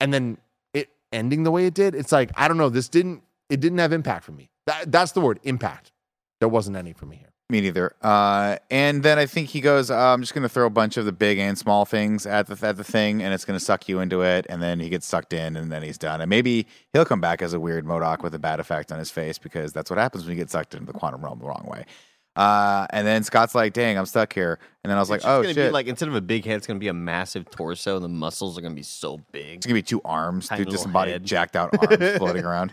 and then it ending the way it did, it's like, I don't know, this didn't it didn't have impact for me. That, that's the word, impact. There wasn't any for me here. Me neither. Uh, and then I think he goes, uh, I'm just going to throw a bunch of the big and small things at the at the thing, and it's going to suck you into it. And then he gets sucked in, and then he's done. And maybe he'll come back as a weird MODOK with a bad effect on his face because that's what happens when you get sucked into the quantum realm the wrong way. Uh, and then Scott's like, "Dang, I'm stuck here." And then I was like, It's just "Oh shit!" Be like instead of a big head, it's gonna be a massive torso, and the muscles are gonna be so big. It's gonna be two arms, Tiny little disembodied, head. jacked out arms floating around.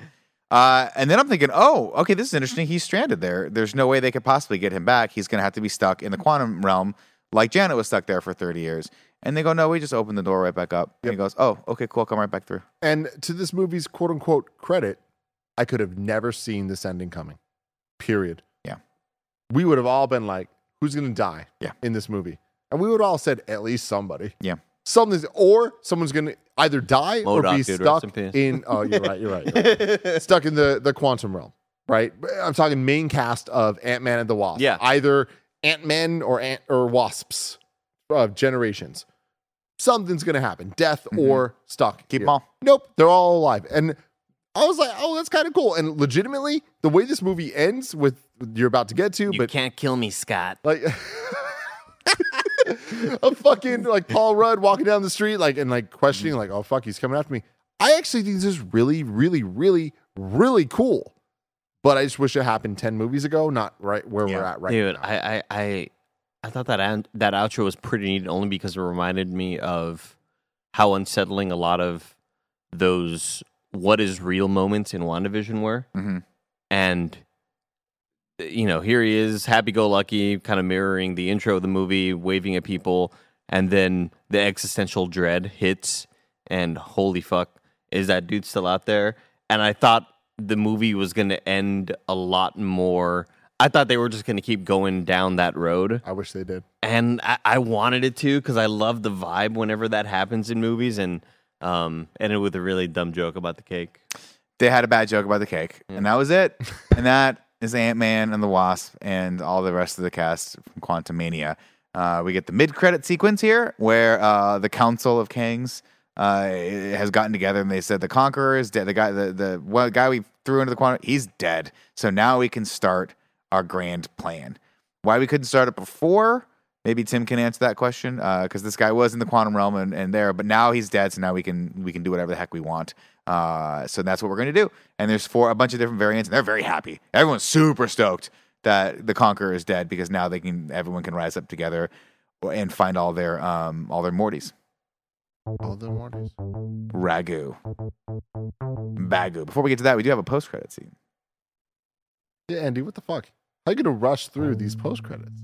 Uh, and then I'm thinking, oh, okay, this is interesting. He's stranded there. There's no way they could possibly get him back. He's gonna have to be stuck in the quantum realm, like Janet was stuck there for 30 years. And they go, no, we just open the door right back up. And he goes, oh, okay, cool, come right back through. And to this movie's quote unquote credit, I could have never seen this ending coming. Period. Yeah. We would have all been like, who's gonna die Yeah. in this movie? And we would have all said at least somebody. Yeah. Something's or someone's gonna either die or be dude, stuck in in oh you're right, you're right. you're right. stuck in the, the quantum realm. Right? I'm talking main cast of Ant Man and the Wasp. Yeah. Either Ant Men or Ant or Wasps of generations. Something's gonna happen. Death or stuck. Mm-hmm. Keep here. them all. Nope, they're all alive. And I was like, oh, that's kind of cool. And legitimately, the way this movie ends with you're about to get to, You but can't kill me, Scott. like a fucking like Paul Rudd walking down the street, like and like questioning, like, oh fuck, he's coming after me. I actually think this is really, really, really, really cool. But I just wish it happened 10 movies ago, not right where we're at right Dude, now. I, I, I, I thought that an- that outro was pretty neat, only because it reminded me of how unsettling a lot of those "what is real" moments in WandaVision were, hmm and you know, here he is, happy-go-lucky, kind of mirroring the intro of the movie, waving at people, and then the existential dread hits, and holy fuck, is that dude still out there? And I thought the movie was going to end a lot more. I thought they were just going to keep going down that road, I wish they did. and I, I wanted it to because I love the vibe whenever that happens in movies, and um, ended with a really dumb joke about the cake. They had a bad joke about the cake, and that was it. and that is Ant Man and the Wasp and all the rest of the cast from Quantumania. Uh, we get the mid credit sequence here where uh, the Council of Kangs uh, has gotten together and they said the Conqueror is dead. The guy, the the one guy we threw into the quantum, he's dead. So now we can start our grand plan. Why we couldn't start it before? Maybe Tim can answer that question because this guy was in the quantum realm and, and there, but now he's dead. So now we can we can do whatever the heck we want. Uh, so that's what we're gonna do. And there's four a bunch of different variants, and they're very happy. Everyone's super stoked that the Conqueror is dead because now they can everyone can rise up together and find all their um all their Mortys. All the warnings. Ragu. Bagu. Before we get to that, we do have a post credit scene. Yeah, Andy, what the fuck? How are you gonna rush through these post credits?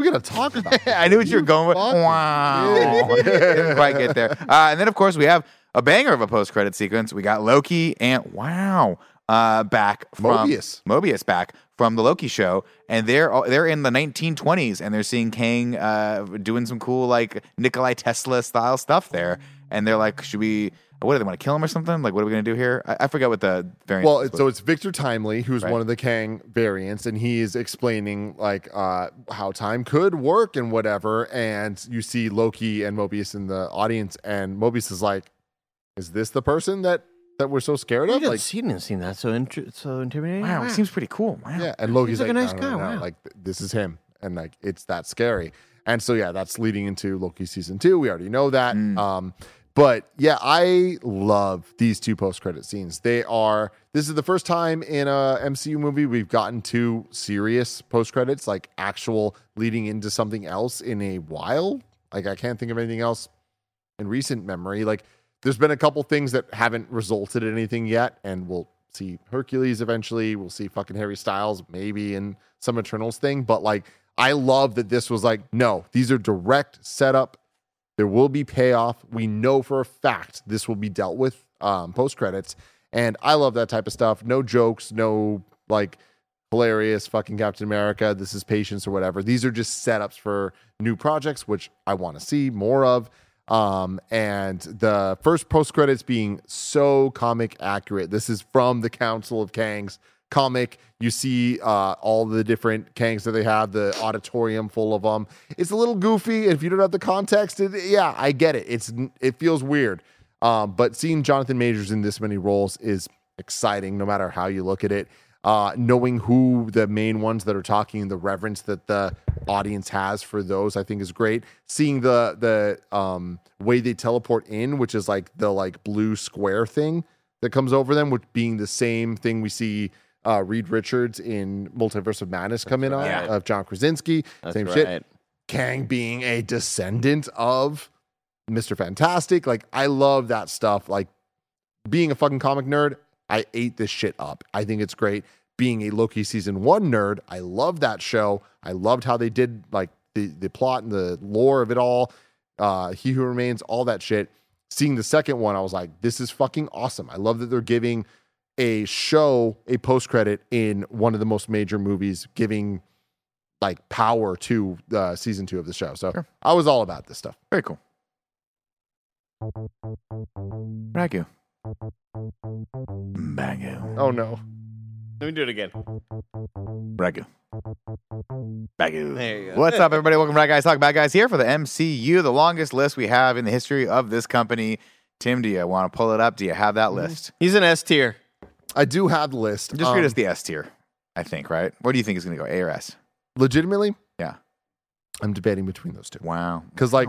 We gotta talk about. it. I knew what you were going with. Wow. Didn't quite get there. Uh, and then, of course, we have a banger of a post credit sequence. We got Loki and wow, uh, back from Mobius. Mobius back from the Loki show, and they're they're in the 1920s, and they're seeing Kang uh, doing some cool like Nikolai Tesla style stuff there, and they're like, should we? What do they want to kill him or something? Like, what are we gonna do here? I, I forget what the variant. Well, was. so it's Victor Timely, who's Right. one of the Kang variants, and he is explaining like uh, how time could work and whatever. And you see Loki and Mobius in the audience, and Mobius is like, "Is this the person that that we're so scared He of?" didn't, Like, he didn't seem that so intri- so intimidating. wow, it seems pretty cool. Wow. yeah. And Loki's like like, a nice "No, no, guy, no, no, wow." Like this is him, and like it's that scary. And so yeah, that's leading into Loki season two. We already know that. Mm. Um, but yeah, I love these two post credit scenes. They are. This is the first time in a MCU movie we've gotten two serious post credits, like actual leading into something else in a while. Like I can't think of anything else in recent memory. Like there's been a couple things that haven't resulted in anything yet, and we'll see Hercules eventually. We'll see fucking Harry Styles maybe in some Eternals thing. But like I love that this was like, no, these are direct setup. There will be payoff. We know for a fact this will be dealt with um, post credits. And I love that type of stuff. No jokes, no like hilarious fucking Captain America. This is patience or whatever. These are just setups for new projects, which I want to see more of. Um, and the first post credits being so comic accurate. This is from the Council of Kangs comic. You see uh, all the different Kangs that they have, the auditorium full of them. It's a little goofy. If you don't have the context, it, yeah, I get it. It's it feels weird. Um, but seeing Jonathan Majors in this many roles is exciting, no matter how you look at it. Uh, knowing who the main ones that are talking, the reverence that the audience has for those, I think is great. Seeing the the um, way they teleport in, which is like the like blue square thing that comes over them, which being the same thing we see uh, Reed Richards in Multiverse of Madness come in right. on of John Krasinski. That's same right. shit. Kang being a descendant of Mr. Fantastic. Like, I love that stuff. Like, being a fucking comic nerd, I ate this shit up. I think it's great. Being a Loki season one nerd, I love that show. I loved how they did like the, the plot and the lore of it all. Uh, he Who Remains, all that shit. Seeing the second one, I was like, this is fucking awesome. I love that they're giving a show a post credit in one of the most major movies, giving like power to uh, season two of the show. So Sure. I was all about this stuff. Very cool. Ragu. Bagu. Oh no. Let me do it again. Ragu. Bagu. There you go. What's up, everybody? Welcome to Bad Guys Talk Bad Guys here for the MCU, the longest list we have in the history of this company. Tim, do you want to pull it up? Do you have that list? He's an S tier. I do have the list. Just read Um, us the S tier, I think, right? What do you think is going to go? A or S? legitimately, Yeah. I'm debating between those two. Wow. Because like.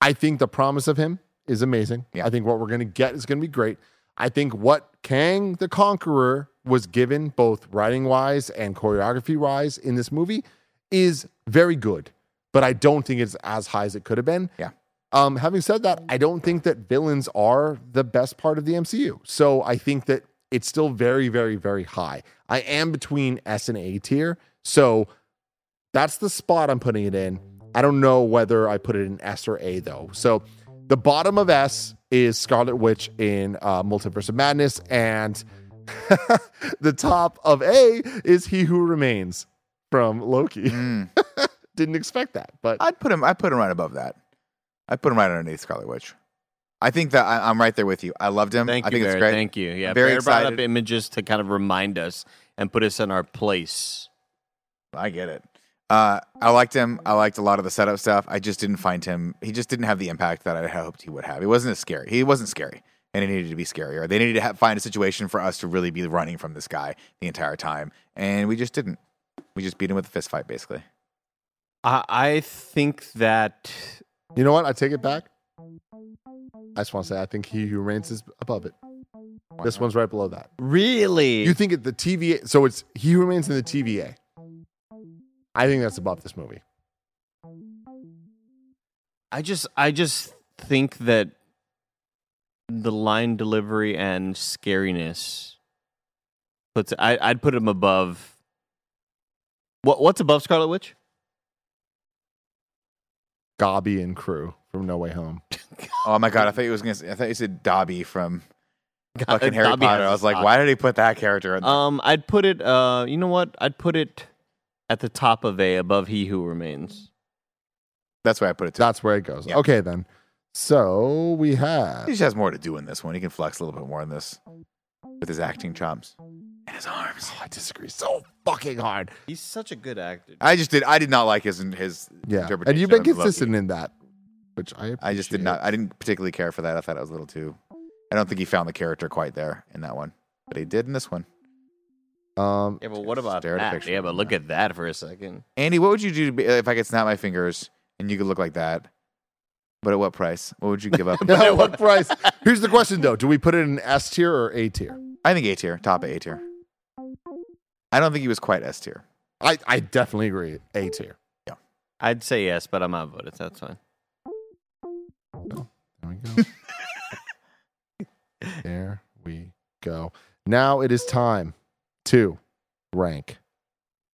I think the promise of him is amazing. Yeah. I think what we're gonna get is gonna be great. I think what Kang the Conqueror was given, both writing wise and choreography wise, in this movie, is very good. But I don't think it's as high as it could have been. Yeah. Um, having said that, I don't think that villains are the best part of the MCU. So I think that it's still very, very, very high. I am between S and A tier. So that's the spot I'm putting it in. I don't know whether I put it in S or A though. So the bottom of S is Scarlet Witch in uh, Multiverse of Madness, and the top of A is He Who Remains from Loki. Mm. Didn't expect that, but I'd put him. I put him right above that. I put him right underneath Scarlet Witch. I think that I, I'm right there with you. I loved him. Thank I you, think it's great. Thank you. Yeah, I'm very Barrett brought up images to kind of remind us and put us in our place. I get it. Uh, I liked him. I liked a lot of the setup stuff. I just didn't find him. He just didn't have the impact that I hoped he would have. He wasn't as scary. He wasn't scary, and it needed to be scarier. They needed to have, find a situation for us to really be running from this guy the entire time, and we just didn't. We just beat him with a fist fight, basically. I, I think that you know what? I take it back. I just want to say I think He Who Remains is above it. This one's right below that. really, You think it the TVA? So it's He Who Remains in the TVA. I think that's above this movie. I just I just think that the line delivery and scariness puts I I'd put him above. What what's above Scarlet Witch? Gobby and crew from No Way Home. Oh my god! I thought he was gonna. Say, I thought you said Dobby from God, fucking Harry Dobby Potter. I was like, a why did he put that character? In there? Um, I'd put it. Uh, you know what? I'd put it at the top of A, above He Who Remains. That's where I put it. To. That's where it goes. Yeah. Okay, then. So we have. He just has more to do in this one. He can flex a little bit more in this with his acting chops and his arms. Oh, I disagree so fucking hard. He's such a good actor. I just did. I did not like his his Yeah, interpretation. and you've been consistent in that, which I. I just did not. I didn't particularly care for that. I thought it was a little too. I don't think he found the character quite there in that one, but he did in this one. Um, yeah, but what about Stare at a that? Yeah, but him look at that for a second. Andy, what would you do to be, if I could snap my fingers and you could look like that? But at what price? What would you give up? at what price? Here's the question though: Do we put it in S tier or A tier? I think A tier, top A tier. I don't think he was quite S tier. I I definitely agree. A tier. Yeah. I'd say yes, but I'm outvoted. So that's fine. There we go. there we go. Now it is time to rank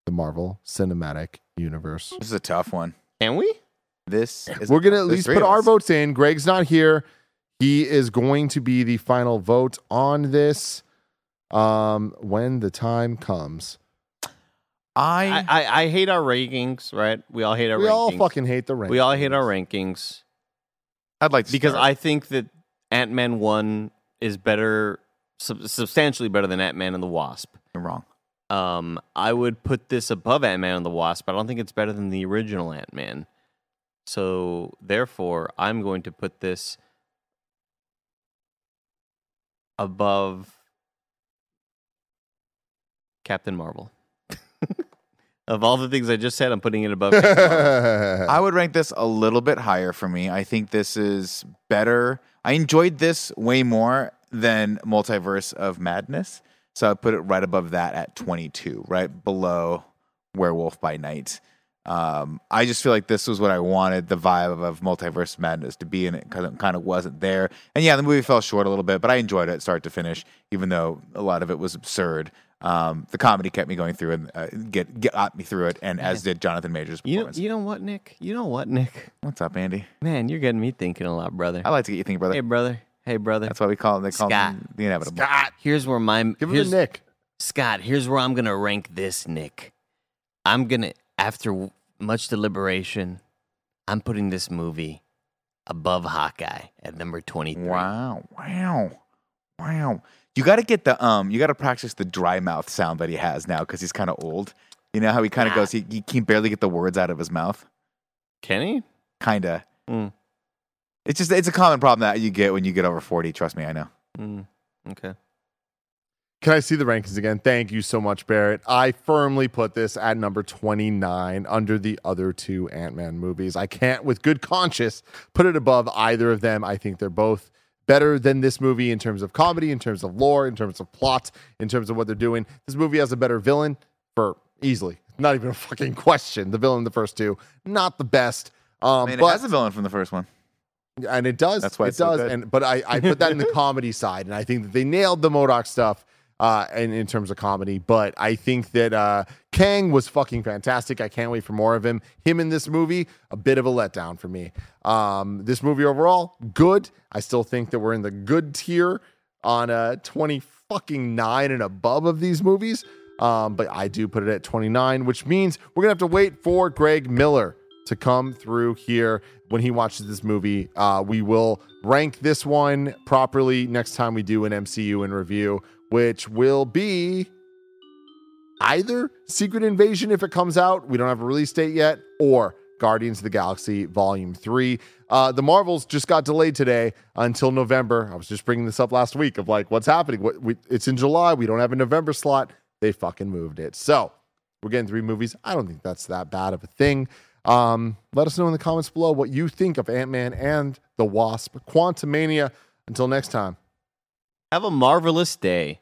the Marvel Cinematic Universe. This is a tough one. Can we? This is We're going to at least put our votes in. Greg's not here. He is going to be the final vote on this um, when the time comes. I, I, I, I hate our rankings, right? We all hate our We rankings. all fucking hate the rankings. we all hate our rankings I'd like to because start. I think that Ant Man one is better, sub- substantially better than Ant Man and the Wasp. I'm wrong. Um, I would put this above Ant Man and the Wasp, but I don't think it's better than the original Ant Man. So therefore, I'm going to put this above Captain Marvel. of all the things I just said, I'm putting it above. I would rank this a little bit higher for me. I think this is better. I enjoyed this way more than Multiverse of Madness. So I'd put it right above that at 22, right below Werewolf by Night. Um, I just feel like this was what I wanted the vibe of Multiverse Madness to be, and it kind of, kind of wasn't there. And yeah, the movie fell short a little bit, but I enjoyed it start to finish, even though a lot of it was absurd. Um, the comedy kept me going through and uh, get, get got me through it, and as did Jonathan Majors' you know, performance. you know what, Nick? You know what, Nick? What's up, Andy? Man, you're getting me thinking a lot, brother. I like to get you thinking, brother. Hey, brother. Hey, brother. That's why we call him. They call Scott. him the inevitable. Scott, Here's where my give him here's, the Nick. Scott, here's where I'm gonna rank this, Nick. I'm gonna after w- much deliberation, I'm putting this movie above Hawkeye at number 23. Wow! Wow! Wow! You got to get the um. You got to practice the dry mouth sound that he has now because he's kind of old. You know how he kind of Nah. goes. He, he can barely get the words out of his mouth. Kenny? Kind of. Mm. It's just it's a common problem that you get when you get over forty. Trust me, I know. Mm. Okay. Can I see the rankings again? Thank you so much, Barrett. I firmly put this at number 29 under the other two Ant Man movies. I can't, with good conscience, put it above either of them. I think they're both better than this movie in terms of comedy, in terms of lore, in terms of plot, in terms of what they're doing. This movie has a better villain for easily, not even a fucking question. The villain in the first two, not the best. Um, I mean, but, it has a villain from the first one. and it does. That's why it so does. good. and but I, I put that in the comedy side, and I think that they nailed the MODOK stuff uh, in, in terms of comedy. But I think that uh, Kang was fucking fantastic. I can't wait for more of him. Him in this movie, a bit of a letdown for me. Um, this movie overall, good. I still think that we're in the good tier on uh, twenty fucking nine and above of these movies. Um, but I do put it at 29, which means we're gonna have to wait for Greg Miller to come through here when he watches this movie. Uh, we will rank this one properly next time we do an MCU in review, which will be either Secret Invasion if it comes out. We don't have a release date yet, or Guardians of the Galaxy Volume 3. Uh, the Marvels just got delayed today until November. I was just bringing this up last week of like, what's happening? What, we, it's in July. We don't have a November slot. They fucking moved it. So we're getting three movies. I don't think that's that bad of a thing. Um, let us know in the comments below what you think of Ant Man and the Wasp. Quantumania. Until next time. Have a marvelous day.